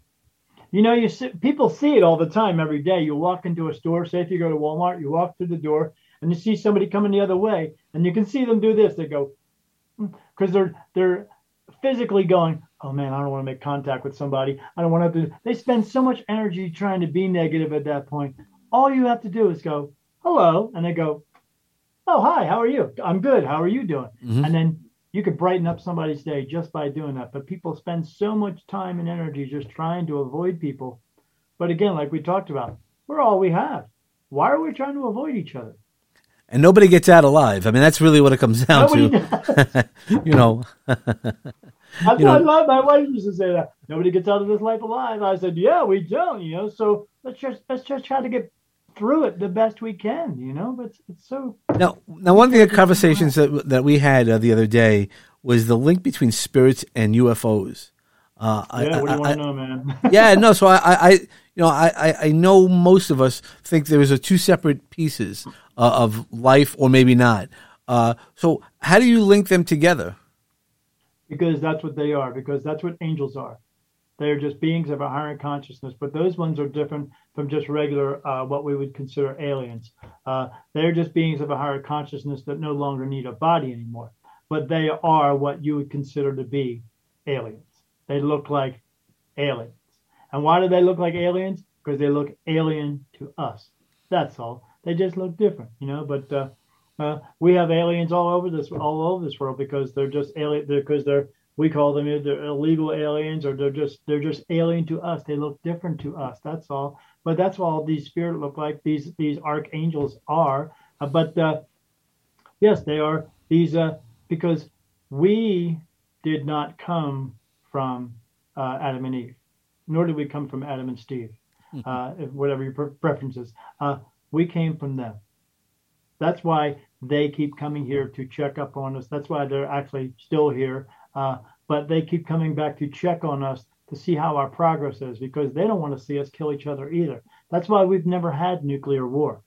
You know, you see, people see it all the time every day. You walk into a store, say if you go to Walmart, you walk through the door and you see somebody coming the other way, and you can see them do this. They go because they're they're physically going, oh man, I don't want to make contact with somebody. I don't want to. They spend so much energy trying to be negative at that point. All you have to do is go hello, and they go, oh hi, how are you? I'm good. How are you doing? Mhm. And then you could brighten up somebody's day just by doing that. But people spend so much time and energy just trying to avoid people. But again, like we talked about, we're all we have. Why are we trying to avoid each other? And nobody gets out alive. I mean, that's really what it comes down Nobody to. you know, I, You know- I love my wife used to say that nobody gets out of this life alive. I said, yeah, we don't, you know. So let's just let's just try to get through it the best we can, you know. But it's, it's so Now, now, one of the conversations that that we had uh, the other day was the link between spirits and UFOs. Uh, I- yeah. What do you I- want to know, man? yeah, no. So I, I, I you know, I, I, I know most of us think there is a two separate pieces uh, of life, or maybe not. Uh, so how do you link them together? because that's what they are. Because that's what angels are. They are just beings of a higher consciousness, but those ones are different from just regular, uh, what we would consider aliens. Uh, they're just beings of a higher consciousness that no longer need a body anymore. But they are what you would consider to be aliens. They look like aliens. And why do they look like aliens? Because they look alien to us. That's all. They just look different, you know. But uh, uh, we have aliens all over this all over this world because they're just alien because they're we call them either illegal aliens or they're just they're just alien to us. They look different to us. That's all. But that's what all these spirit look like. These these archangels are. Uh, but uh, yes, they are these uh, because we did not come from uh, Adam and Eve, nor did we come from Adam and Steve, uh, if- whatever your pre- preference. Uh, we came from them. That's why they keep coming here to check up on us. That's why they're actually still here. Uh, but they keep coming back to check on us to see how our progress is because they don't want to see us kill each other either. That's why we've never had nuclear war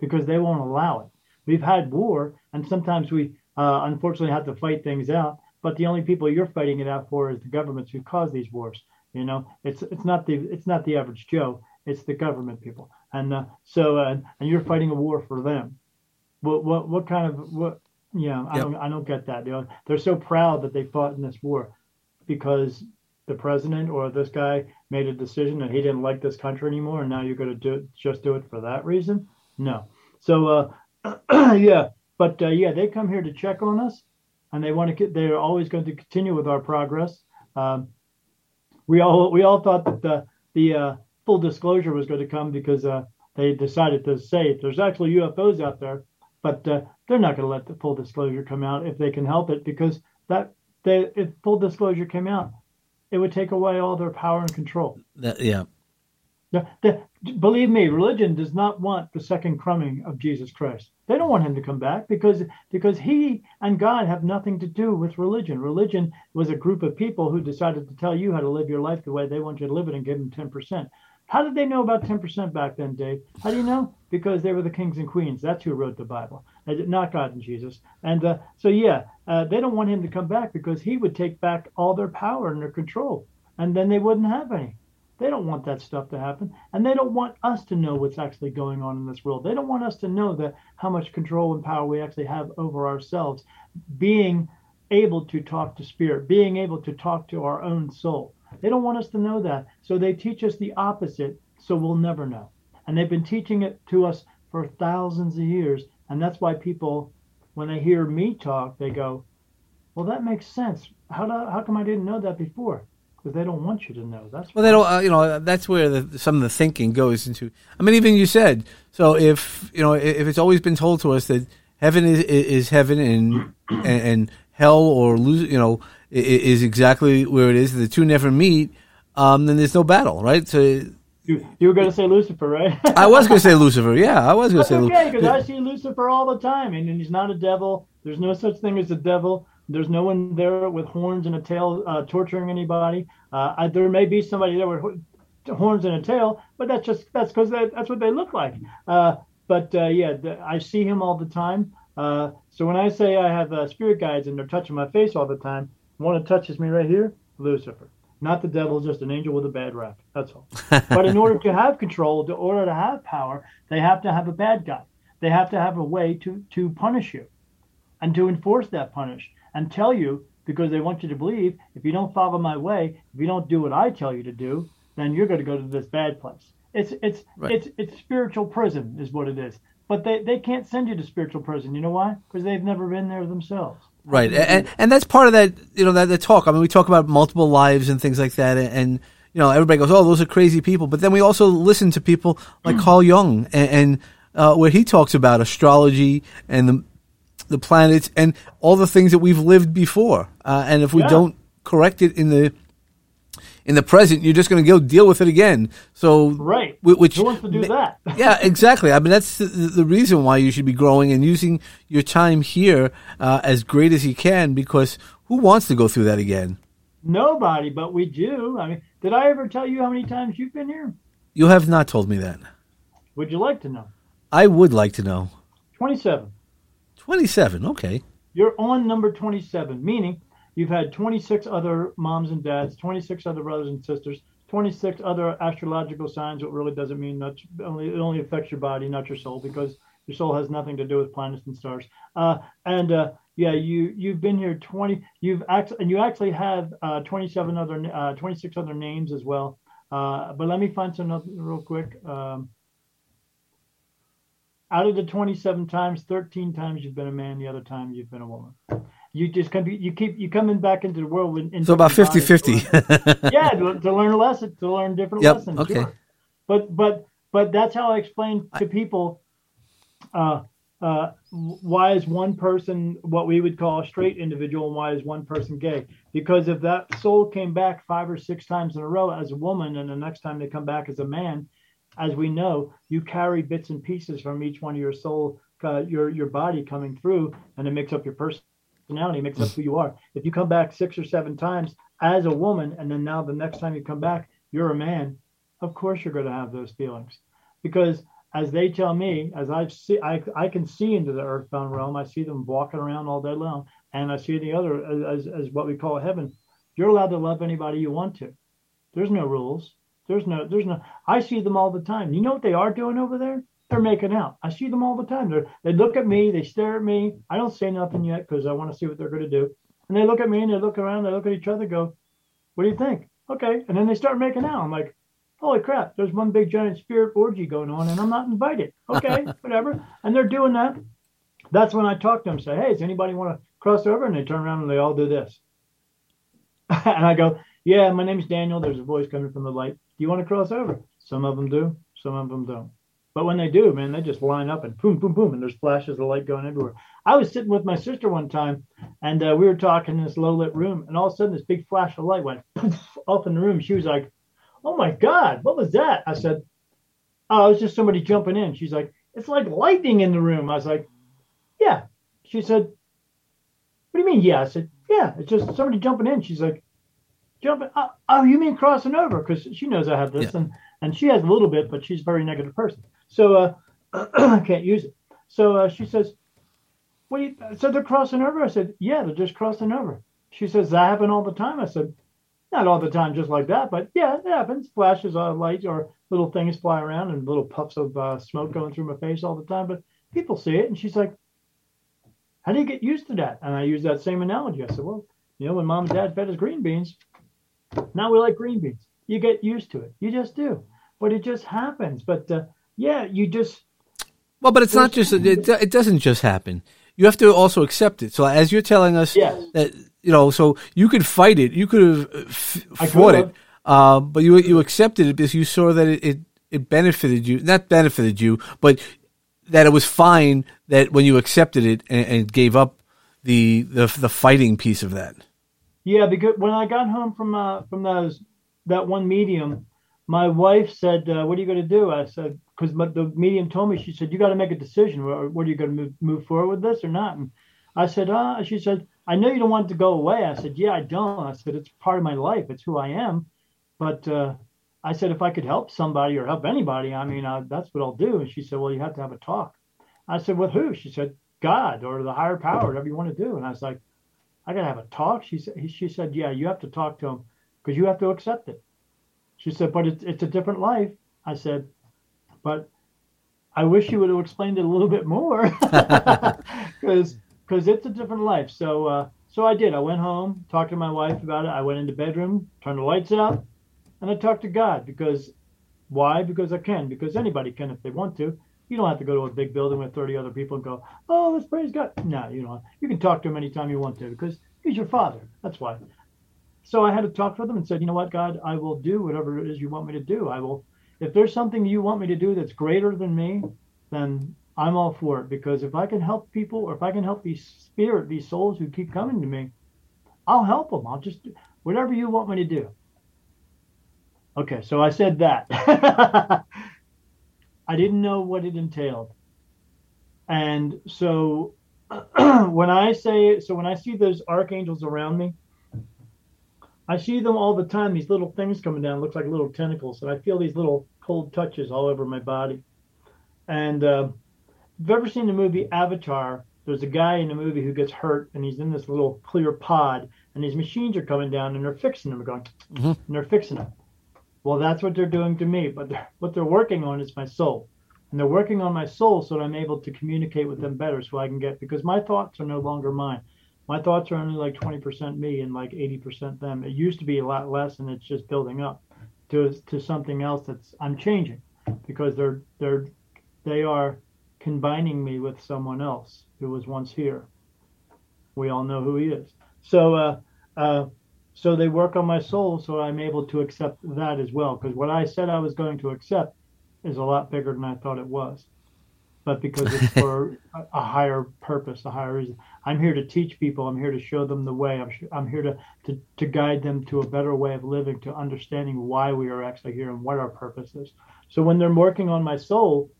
because they won't allow it. We've had war, and sometimes we uh, unfortunately have to fight things out. But the only people you're fighting it out for is the governments who cause these wars. You know, it's it's not the it's not the average Joe. It's the government people, and uh, so uh, and you're fighting a war for them. What what what kind of what? Yeah, I Yep. don't I don't get that. You know, they're so proud that they fought in this war because the president or this guy made a decision that he didn't like this country anymore, and now you're going to do it, just do it for that reason? No. So uh, yeah, but uh, yeah, they come here to check on us, and they want to. Get, they're always going to continue with our progress. Um, we all we all thought that the the uh, full disclosure was going to come because uh, they decided to say there's actually UFOs out there, but uh, they're not going to let the full disclosure come out if they can help it because that they if full disclosure came out, it would take away all their power and control. That, yeah, The, the, believe me, religion does not want the second coming of Jesus Christ. They don't want him to come back because because he and God have nothing to do with religion. Religion was a group of people who decided to tell you how to live your life the way they want you to live it and give them ten percent. How did they know about 10% back then, Dave? How do you know? Because they were the kings and queens. That's who wrote the Bible, not God and Jesus. And uh, so, yeah, uh, they don't want him to come back because he would take back all their power and their control, and then they wouldn't have any. They don't want that stuff to happen, and they don't want us to know what's actually going on in this world. They don't want us to know that how much control and power we actually have over ourselves, being able to talk to spirit, being able to talk to our own soul. They don't want us to know that. So they teach us the opposite, so we'll never know. And they've been teaching it to us for thousands of years. And that's why people, when they hear me talk, they go, well, that makes sense. How, do, how come I didn't know that before? Because they don't want you to know. That's well, they don't. Uh, you know, that's where the, some of the thinking goes into. I mean, even you said so. If you know, if it's always been told to us that heaven is, is heaven and, and, and hell or lose, you know, is exactly where it is. The two never meet. Um, then there's no battle, right? So you, you were going to say Lucifer, right? I was going to say Lucifer. Yeah, I was going to say. Okay, because I see Lucifer all the time, and, and he's not a devil. There's no such thing as a devil. There's no one there with horns and a tail uh, torturing anybody. Uh, I, there may be somebody there with horns and a tail, but that's just that's because that, that's what they look like. Uh, but uh, yeah, the, I see him all the time. Uh, so when I say I have uh, spirit guides and they're touching my face all the time, one that touches me right here, Lucifer. Not the devil, just an angel with a bad rap. That's all. but in order to have control, in order to have power, they have to have a bad guy. They have to have a way to, to punish you and to enforce that punish and tell you because they want you to believe if you don't follow my way, if you don't do what I tell you to do, then you're going to go to this bad place. It's it's right. it's it's spiritual prison is what it is. But they, they can't send you to spiritual prison. You know why? Because they've never been there themselves. Right, and and that's part of that. You know that the talk. I mean, we talk about multiple lives and things like that, and, and you know everybody goes, "Oh, those are crazy people," but then we also listen to people like mm. Carl Jung, and, and uh, where he talks about astrology and the the planets and all the things that we've lived before, uh, and if we yeah. don't correct it in the in the present, you're just going to go deal with it again. So right, which who wants to do that? yeah, exactly. I mean, that's the, the, reason why you should be growing and using your time here uh, as great as you can. Because who wants to go through that again? Nobody, but we do. I mean, did I ever tell you how many times you've been here? You have not told me that. Would you like to know? I would like to know. Twenty-seven. Twenty-seven. Okay. You're on number twenty-seven, meaning You've had 26 other moms and dads, 26 other brothers and sisters, 26 other astrological signs. What really doesn't mean that only it only affects your body, not your soul, because your soul has nothing to do with planets and stars. Uh, and uh, yeah, you you've been here 20. You've actually and you actually have uh, 27 other uh, 26 other names as well. Uh, but let me find some other real quick. Um, out of the 27 times, 13 times you've been a man. The other time you've been a woman you just come you keep you coming back into the world with so about 50 50 yeah to, to, learn a lesson to learn different yep, lessons okay. sure. but but but that's how i explain to people uh uh why is one person what we would call a straight individual and why is one person gay? Because if that soul came back five or six times in a row as a woman and the next time they come back as a man as we know you carry bits and pieces from each one of your soul uh, your your body coming through and it makes up your person personality makes up mm. who you are. If you come back six or seven times as a woman, and then now the next time you come back, you're a man, of course you're going to have those feelings. Because as they tell me, as I see, I, I can see into the earthbound realm. I see them walking around all day long, and I see the other as, as what we call heaven. You're allowed to love anybody you want to. There's no rules. There's no, there's no. I see them all the time. You know what they are doing over there? They're making out. I see them all the time. They they look at me, they stare at me. I don't say nothing yet because I want to see what they're going to do. And they look at me and they look around, they look at each other, go, "What do you think?" Okay, and then they start making out. I'm like, "Holy crap! There's one big giant spirit orgy going on, and I'm not invited." Okay, whatever. And they're doing that. That's when I talk to them. Say, "Hey, does anybody want to cross over?" And they turn around and they all do this. and I go, "Yeah, my name's Daniel. There's a voice coming from the light. Do you want to cross over?" Some of them do. Some of them don't. But when they do, man, they just line up and boom, boom, boom, and there's flashes of light going everywhere. I was sitting with my sister one time, and uh, we were talking in this low lit room, and all of a sudden this big flash of light went poof, off in the room. She was like, "Oh my God, what was that?" I said, "Oh, it was just somebody jumping in." She's like, "It's like lightning in the room." I was like, "Yeah." She said, "What do you mean?" Yeah, I said, "Yeah, it's just somebody jumping in." She's like, "Jumping? Oh, oh you mean crossing over?" Because she knows I have this, yeah. and and she has a little bit, but she's a very negative person. So uh, I can't use it. So uh, she says, "What?" So they're crossing over. I said, "Yeah, they're just crossing over." She says, "That happen all the time." I said, "Not all the time, just like that, but yeah, it happens. Flashes of light or little things fly around and little puffs of uh, smoke going through my face all the time, but people see it." And she's like, "How do you get used to that?" And I use that same analogy. I said, "Well, you know, when mom and dad fed us green beans, now we like green beans. You get used to it. You just do, but it just happens. But uh, yeah, you just." Well, but it's not just it, it doesn't just happen. You have to also accept it. So as you're telling us Yes. that you know, so you could fight it, you could have uh, f- fought it, uh, but you you accepted it because you saw that it, it it benefited you, not benefited you, but that it was fine that when you accepted it and, and gave up the the the fighting piece of that. Yeah, because when I got home from uh, from those that one medium, my wife said, uh, "What are you going to do?" I said, "Because the medium told me." She said, "You got to make a decision. What, are you going to move, move forward with this or not?" And I said, "Ah." She said, "I know you don't want it to go away." I said, "Yeah, I don't." I said, "It's part of my life. It's who I am." But uh, I said, "If I could help somebody or help anybody, I mean, uh, that's what I'll do." And she said, "Well, you have to have a talk." I said, "With who?" She said, "God or the higher power, whatever you want to do." And I was like. I gotta have a talk. She said, she said, yeah, you have to talk to him because you have to accept it. She said, but it's, it's a different life. I said, but I wish you would have explained it a little bit more because because it's a different life. So uh, so I did. I went home, talked to my wife about it. I went into bedroom, turned the lights out, and I talked to God because why? Because I can. Because anybody can if they want to. You don't have to go to a big building with 30 other people and go, oh, let's praise God. No, you don't. You can talk to him anytime you want to because he's your father. That's why. So I had to talk with him and said, you know what, God, I will do whatever it is you want me to do. I will, if there's something you want me to do that's greater than me, then I'm all for it. Because if I can help people or if I can help these spirit, these souls who keep coming to me, I'll help them. I'll just do whatever you want me to do. Okay, so I said that. I didn't know what it entailed. And so when I say, so when I see those archangels around me, I see them all the time, these little things coming down, looks like little tentacles, and I feel these little cold touches all over my body. And uh, if you've ever seen the movie Avatar, there's a guy in the movie who gets hurt, and he's in this little clear pod, and these machines are coming down, and they're fixing him, going, and they're fixing him. Well, that's what they're doing to me, but they're, what they're working on is my soul. And they're working on my soul so that I'm able to communicate with them better so I can get, because my thoughts are no longer mine. My thoughts are only like 20% me and like 80% them. It used to be a lot less and it's just building up to, to something else that's, I'm changing because they're, they're, they are combining me with someone else who was once here. We all know who he is. So, uh, uh, so they work on my soul so i'm able to accept that as well because what i said i was going to accept is a lot bigger than i thought it was but because it's for a, higher purpose a higher reason. I'm here to teach people. I'm here to show them the way. I'm, sh- I'm here to, to, to guide them to a better way of living to understanding why we are actually here and what our purpose is. So when they're working on my soul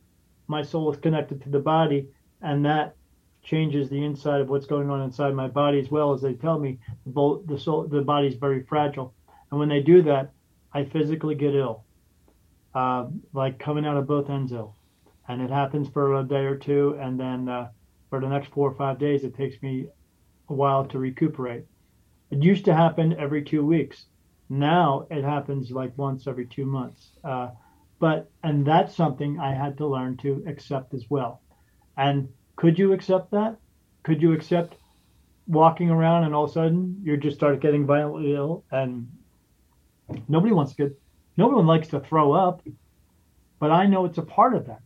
my soul is connected to the body and that changes the inside of what's going on inside my body as well as they tell me both the soul the body's very fragile. And when they do that i physically get ill uh, like coming out of both ends ill and it happens for a day or two and then uh, for the next four or five days it takes me a while to recuperate it used to happen every two weeks now it happens like once every two months uh, but and that's something i had to learn to accept as well and could you accept that? Could you accept walking around and all of a sudden you just start getting violently ill and nobody wants to get, no one likes to throw up, but I know it's a part of that.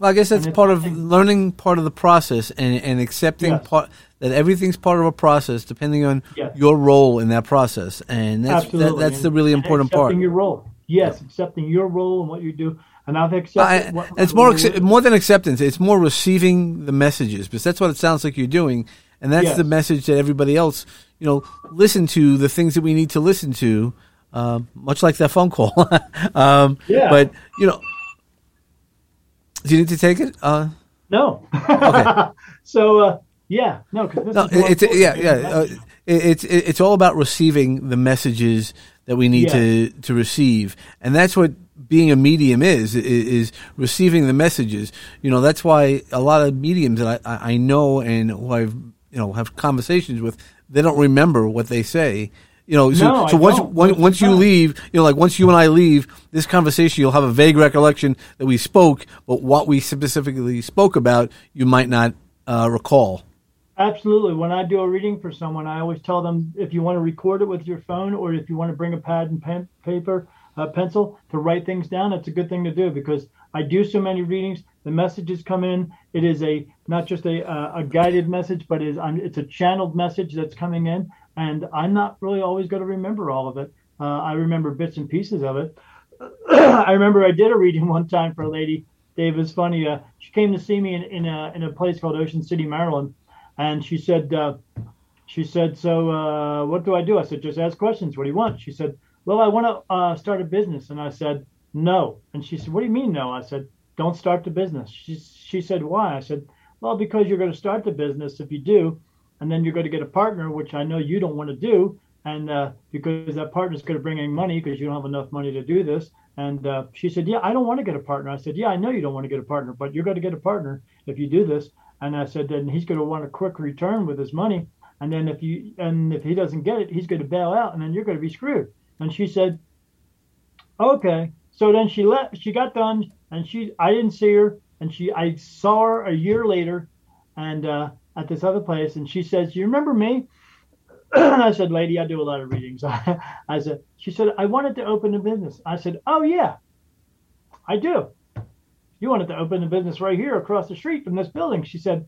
Well, I guess that's part of learning part of the process and, and accepting Yes. part that everything's part of a process depending on Yes. your role in that process. And that's that, that's the And- really and important part. Accepting your role. Yes, accepting your role and what you do. And I've accepted I, what it's my more role acce- is. more than acceptance. It's more receiving the messages because that's what it sounds like you're doing, and that's Yes. the message that everybody else, you know, listen to the things that we need to listen to, uh, much like that phone call. um, Yeah. But you know, do you need to take it? Uh, No. Okay. so, uh, yeah, no, because no, it's yeah, yeah. Uh, it, it's it's all about receiving the messages that we need Yes. to to receive, and that's what being a medium is, is is receiving the messages. You know, that's why a lot of mediums that I, I I know and who I've you know have conversations with, they don't remember what they say. You know, so, No, so once don't. once, Most of the once you leave, you know, like once you and I leave this conversation, you'll have a vague recollection that we spoke, but what we specifically spoke about, you might not uh, recall. Absolutely. When I do a reading for someone, I always tell them if you want to record it with your phone or if you want to bring a pad and pen, paper, uh, pencil to write things down, it's a good thing to do because I do so many readings. The messages come in. It is a not just a uh, a guided message, but it is I'm, it's a channeled message that's coming in, and I'm not really always going to remember all of it. Uh, I remember bits and pieces of it. I remember I did a reading one time for a lady. Dave is funny. Uh, she came to see me in, in a in a place called Ocean City, Maryland, and she said, uh, she said, so uh, what do I do? I said, just ask questions. What do you want? She said, well, I want to uh, start a business, and I said, no. And she said, what do you mean no? I said, don't start the business. She she said, why? I said, well, because you're going to start the business if you do, and then you're going to get a partner, which I know you don't want to do, and uh, because that partner is going to bring in money because you don't have enough money to do this. And uh, she said, yeah, I don't want to get a partner. I said, yeah, I know you don't want to get a partner, but you're going to get a partner if you do this. And I said, then he's going to want a quick return with his money. And then if you and if he doesn't get it, he's going to bail out, and then you're going to be screwed. And she said, okay. So then she left. She got done, and she I didn't see her, and she I saw her a year later, and uh, at this other place, and she says, "You remember me?" I said, "Lady, I do a lot of readings." I said, "She said I wanted to open a business." I said, "Oh yeah, I do." You wanted to open a business right here across the street from this building. She said,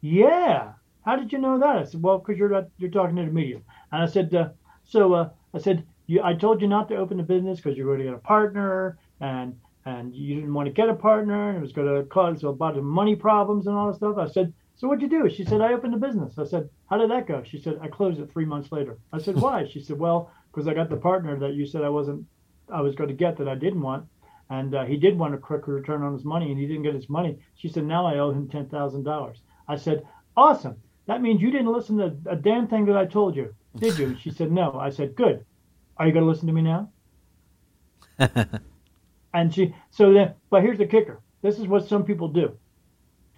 "Yeah." How did you know that? I said, "Well, because you're not, you're talking to the medium." And I said, uh, "So uh, I said, you, I told you not to open a business because you're going to get a partner, and and you didn't want to get a partner, and it was going to cause a bunch of money problems and all that stuff." I said, "So what'd you do?" She said, "I opened a business." I said, "How did that go?" She said, "I closed it three months later." I said, "Why?" She said, "Well, because I got the partner that you said I wasn't, I was going to get that I didn't want." And uh, he did want a quick return on his money, and he didn't get his money. She said, "Now I owe him ten thousand dollars." I said, "Awesome. That means you didn't listen to a damn thing that I told you, did you?" She said, "No." I said, "Good. Are you going to listen to me now?" and she, so then, but here's the kicker. This is what some people do.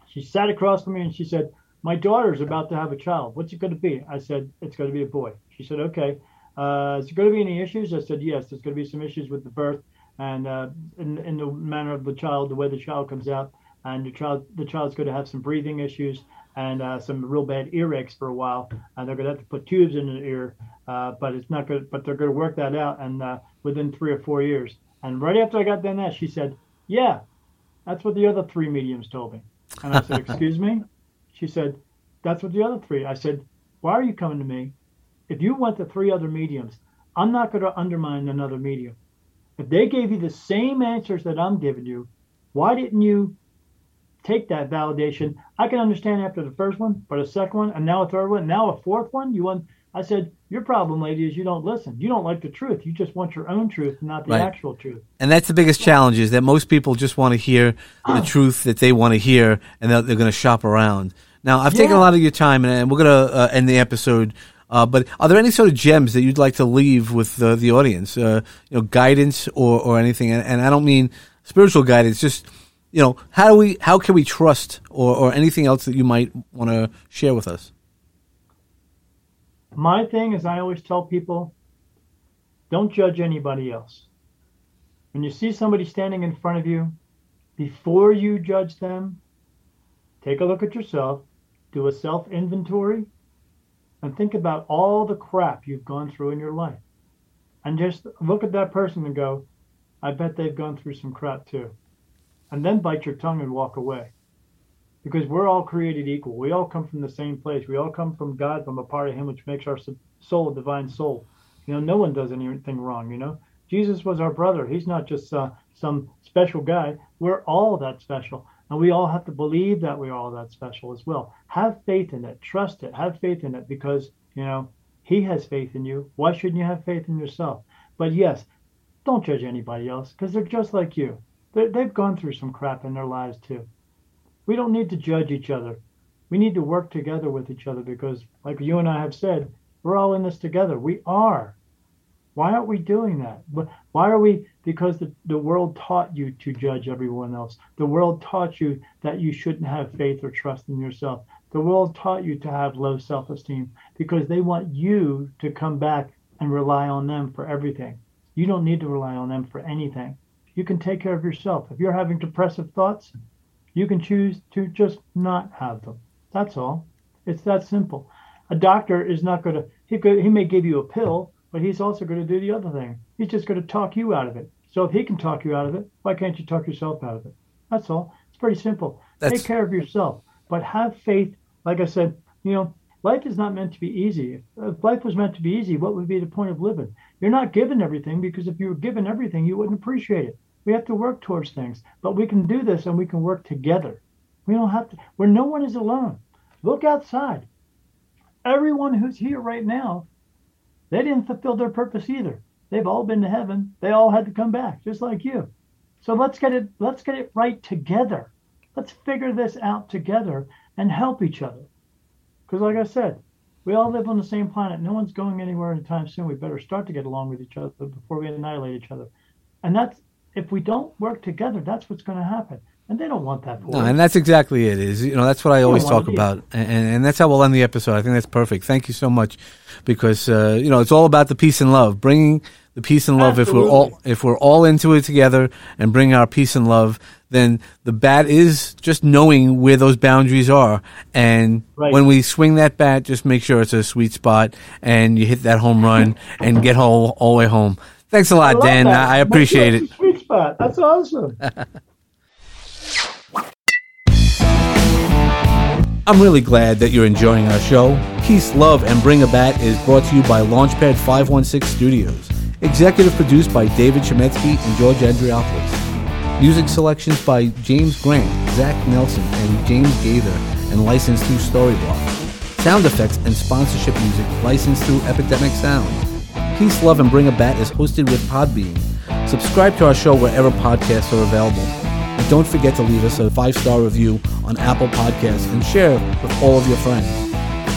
She sat across from me and she said, "My daughter's about to have a child. What's it going to be?" I said, "It's going to be a boy." She said, "Okay. Uh, is there going to be any issues?" I said, "Yes. There's going to be some issues with the birth and uh, in, in the manner of the child, the way the child comes out, and the child, the child's going to have some breathing issues." and uh, some real bad earaches for a while, and they're going to have to put tubes in the ear. Uh, but it's not good. But they're going to work that out, and uh, within three or four years. And right after I got done that, she said, "Yeah, that's what the other three mediums told me." And I said, "Excuse me?" She said, "That's what the other three." I said, "Why are you coming to me? If you went to three other mediums, I'm not going to undermine another medium. If they gave you the same answers that I'm giving you, why didn't you take that validation. I can understand after the first one, but a second one, and now a third one, now a fourth one. You want? I said, your problem, lady, is you don't listen. You don't like the truth. You just want your own truth, not the Right. actual truth. And that's the biggest challenge is that most people just want to hear the truth that they want to hear, and they're, they're going to shop around. Now, I've taken a lot of your time, and, and we're going to uh, end the episode. Uh, but are there any sort of gems that you'd like to leave with the, the audience? Uh, you know, guidance or, or anything? And, and I don't mean spiritual guidance. Just you know, how do we? How can we trust, or, or anything else that you might want to share with us? My thing is, I always tell people, don't judge anybody else. When you see somebody standing in front of you, before you judge them, take a look at yourself, do a self inventory, and think about all the crap you've gone through in your life. And just look at that person and go, I bet they've gone through some crap too. And then bite your tongue and walk away. Because we're all created equal. We all come from the same place. We all come from God, from a part of Him which makes our soul a divine soul. You know, no one does anything wrong, you know. Jesus was our brother. He's not just uh, some special guy. We're all that special. And we all have to believe that we're all that special as well. Have faith in it. Trust it. Have faith in it because, you know, He has faith in you. Why shouldn't you have faith in yourself? But yes, don't judge anybody else because they're just like you. they they've gone through some crap in their lives too. We don't need to judge each other. We need to work together with each other because, like you and I have said, we're all in this together. We are. Why aren't we doing that? Why are we? Because the, the world taught you to judge everyone else. The world taught you that you shouldn't have faith or trust in yourself. The world taught you to have low self esteem because they want you to come back and rely on them for everything. You don't need to rely on them for anything. You can take care of yourself. If you're having depressive thoughts, you can choose to just not have them. That's all. It's that simple. A doctor is not going to, he, could, he may give you a pill, but he's also going to do the other thing. He's just going to talk you out of it. So if he can talk you out of it, why can't you talk yourself out of it? That's all. It's pretty simple. That's... Take care of yourself, but have faith. Like I said, you know, life is not meant to be easy. If life was meant to be easy, what would be the point of living? You're not given everything because if you were given everything, you wouldn't appreciate it. We have to work towards things, but we can do this and we can work together. We don't have to, where no one is alone. Look outside. Everyone who's here right now they didn't fulfill their purpose either. They've all been to heaven. They all had to come back, just like you. So let's get it let's get it right together. Let's figure this out together and help each other. Because like I said, we all live on the same planet. No one's going anywhere anytime soon. We better start to get along with each other before we annihilate each other. And that's if we don't work together, that's what's going to happen and they don't want that. no, and that's exactly it. Is you know that's what I always talk about, and, and that's how we'll end the episode. I think that's perfect. Thank you so much, because uh, you know it's all about the peace and love, bringing the peace and love. Absolutely. If we're all if we're all into it together and bring our peace and love, then the bat is just knowing where those boundaries are, and right. when we swing that bat, just make sure it's a sweet spot, and you hit that home run and get all, all the way home. Thanks a lot, I Dan. That. I appreciate it. Sweet spot. That's awesome. I'm really glad that you're enjoying our show. Peace, Love, and Bring a Bat is brought to you by Launchpad 516 Studios. Executive produced by David Chemetsky and George Andriopoulos. Music selections by James Grant, Zach Nelson, and James Gaither, and licensed through Storyblock. Sound effects and sponsorship music licensed through Epidemic Sound. Peace, Love, and Bring a Bat is hosted with Podbean. Subscribe to our show wherever podcasts are available. And don't forget to leave us a five star review on Apple Podcasts and share with all of your friends.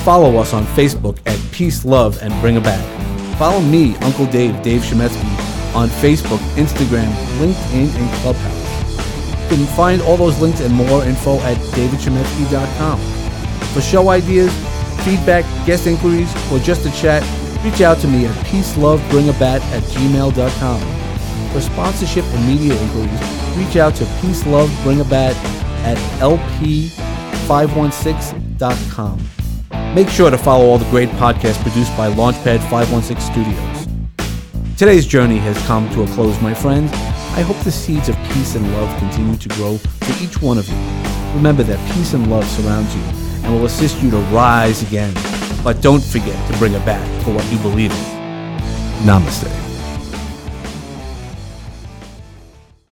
Follow us on Facebook at Peace, Love, and Bring a Bat. Follow me, Uncle Dave, Dave Shemetsky, on Facebook, Instagram, LinkedIn, and Clubhouse. You can find all those links and more info at davidshemetsky.com. For show ideas, feedback, guest inquiries, or just a chat, reach out to me at peacelovebringabat at gmail.com. For sponsorship and media inquiries, reach out to peacelovebringabat at lp516.com. Make sure to follow all the great podcasts produced by Launchpad 516 Studios. Today's journey has come to a close, my friends. I hope the seeds of peace and love continue to grow for each one of you. Remember that peace and love surrounds you and will assist you to rise again. But don't forget to bring a bat for what you believe in. Namaste.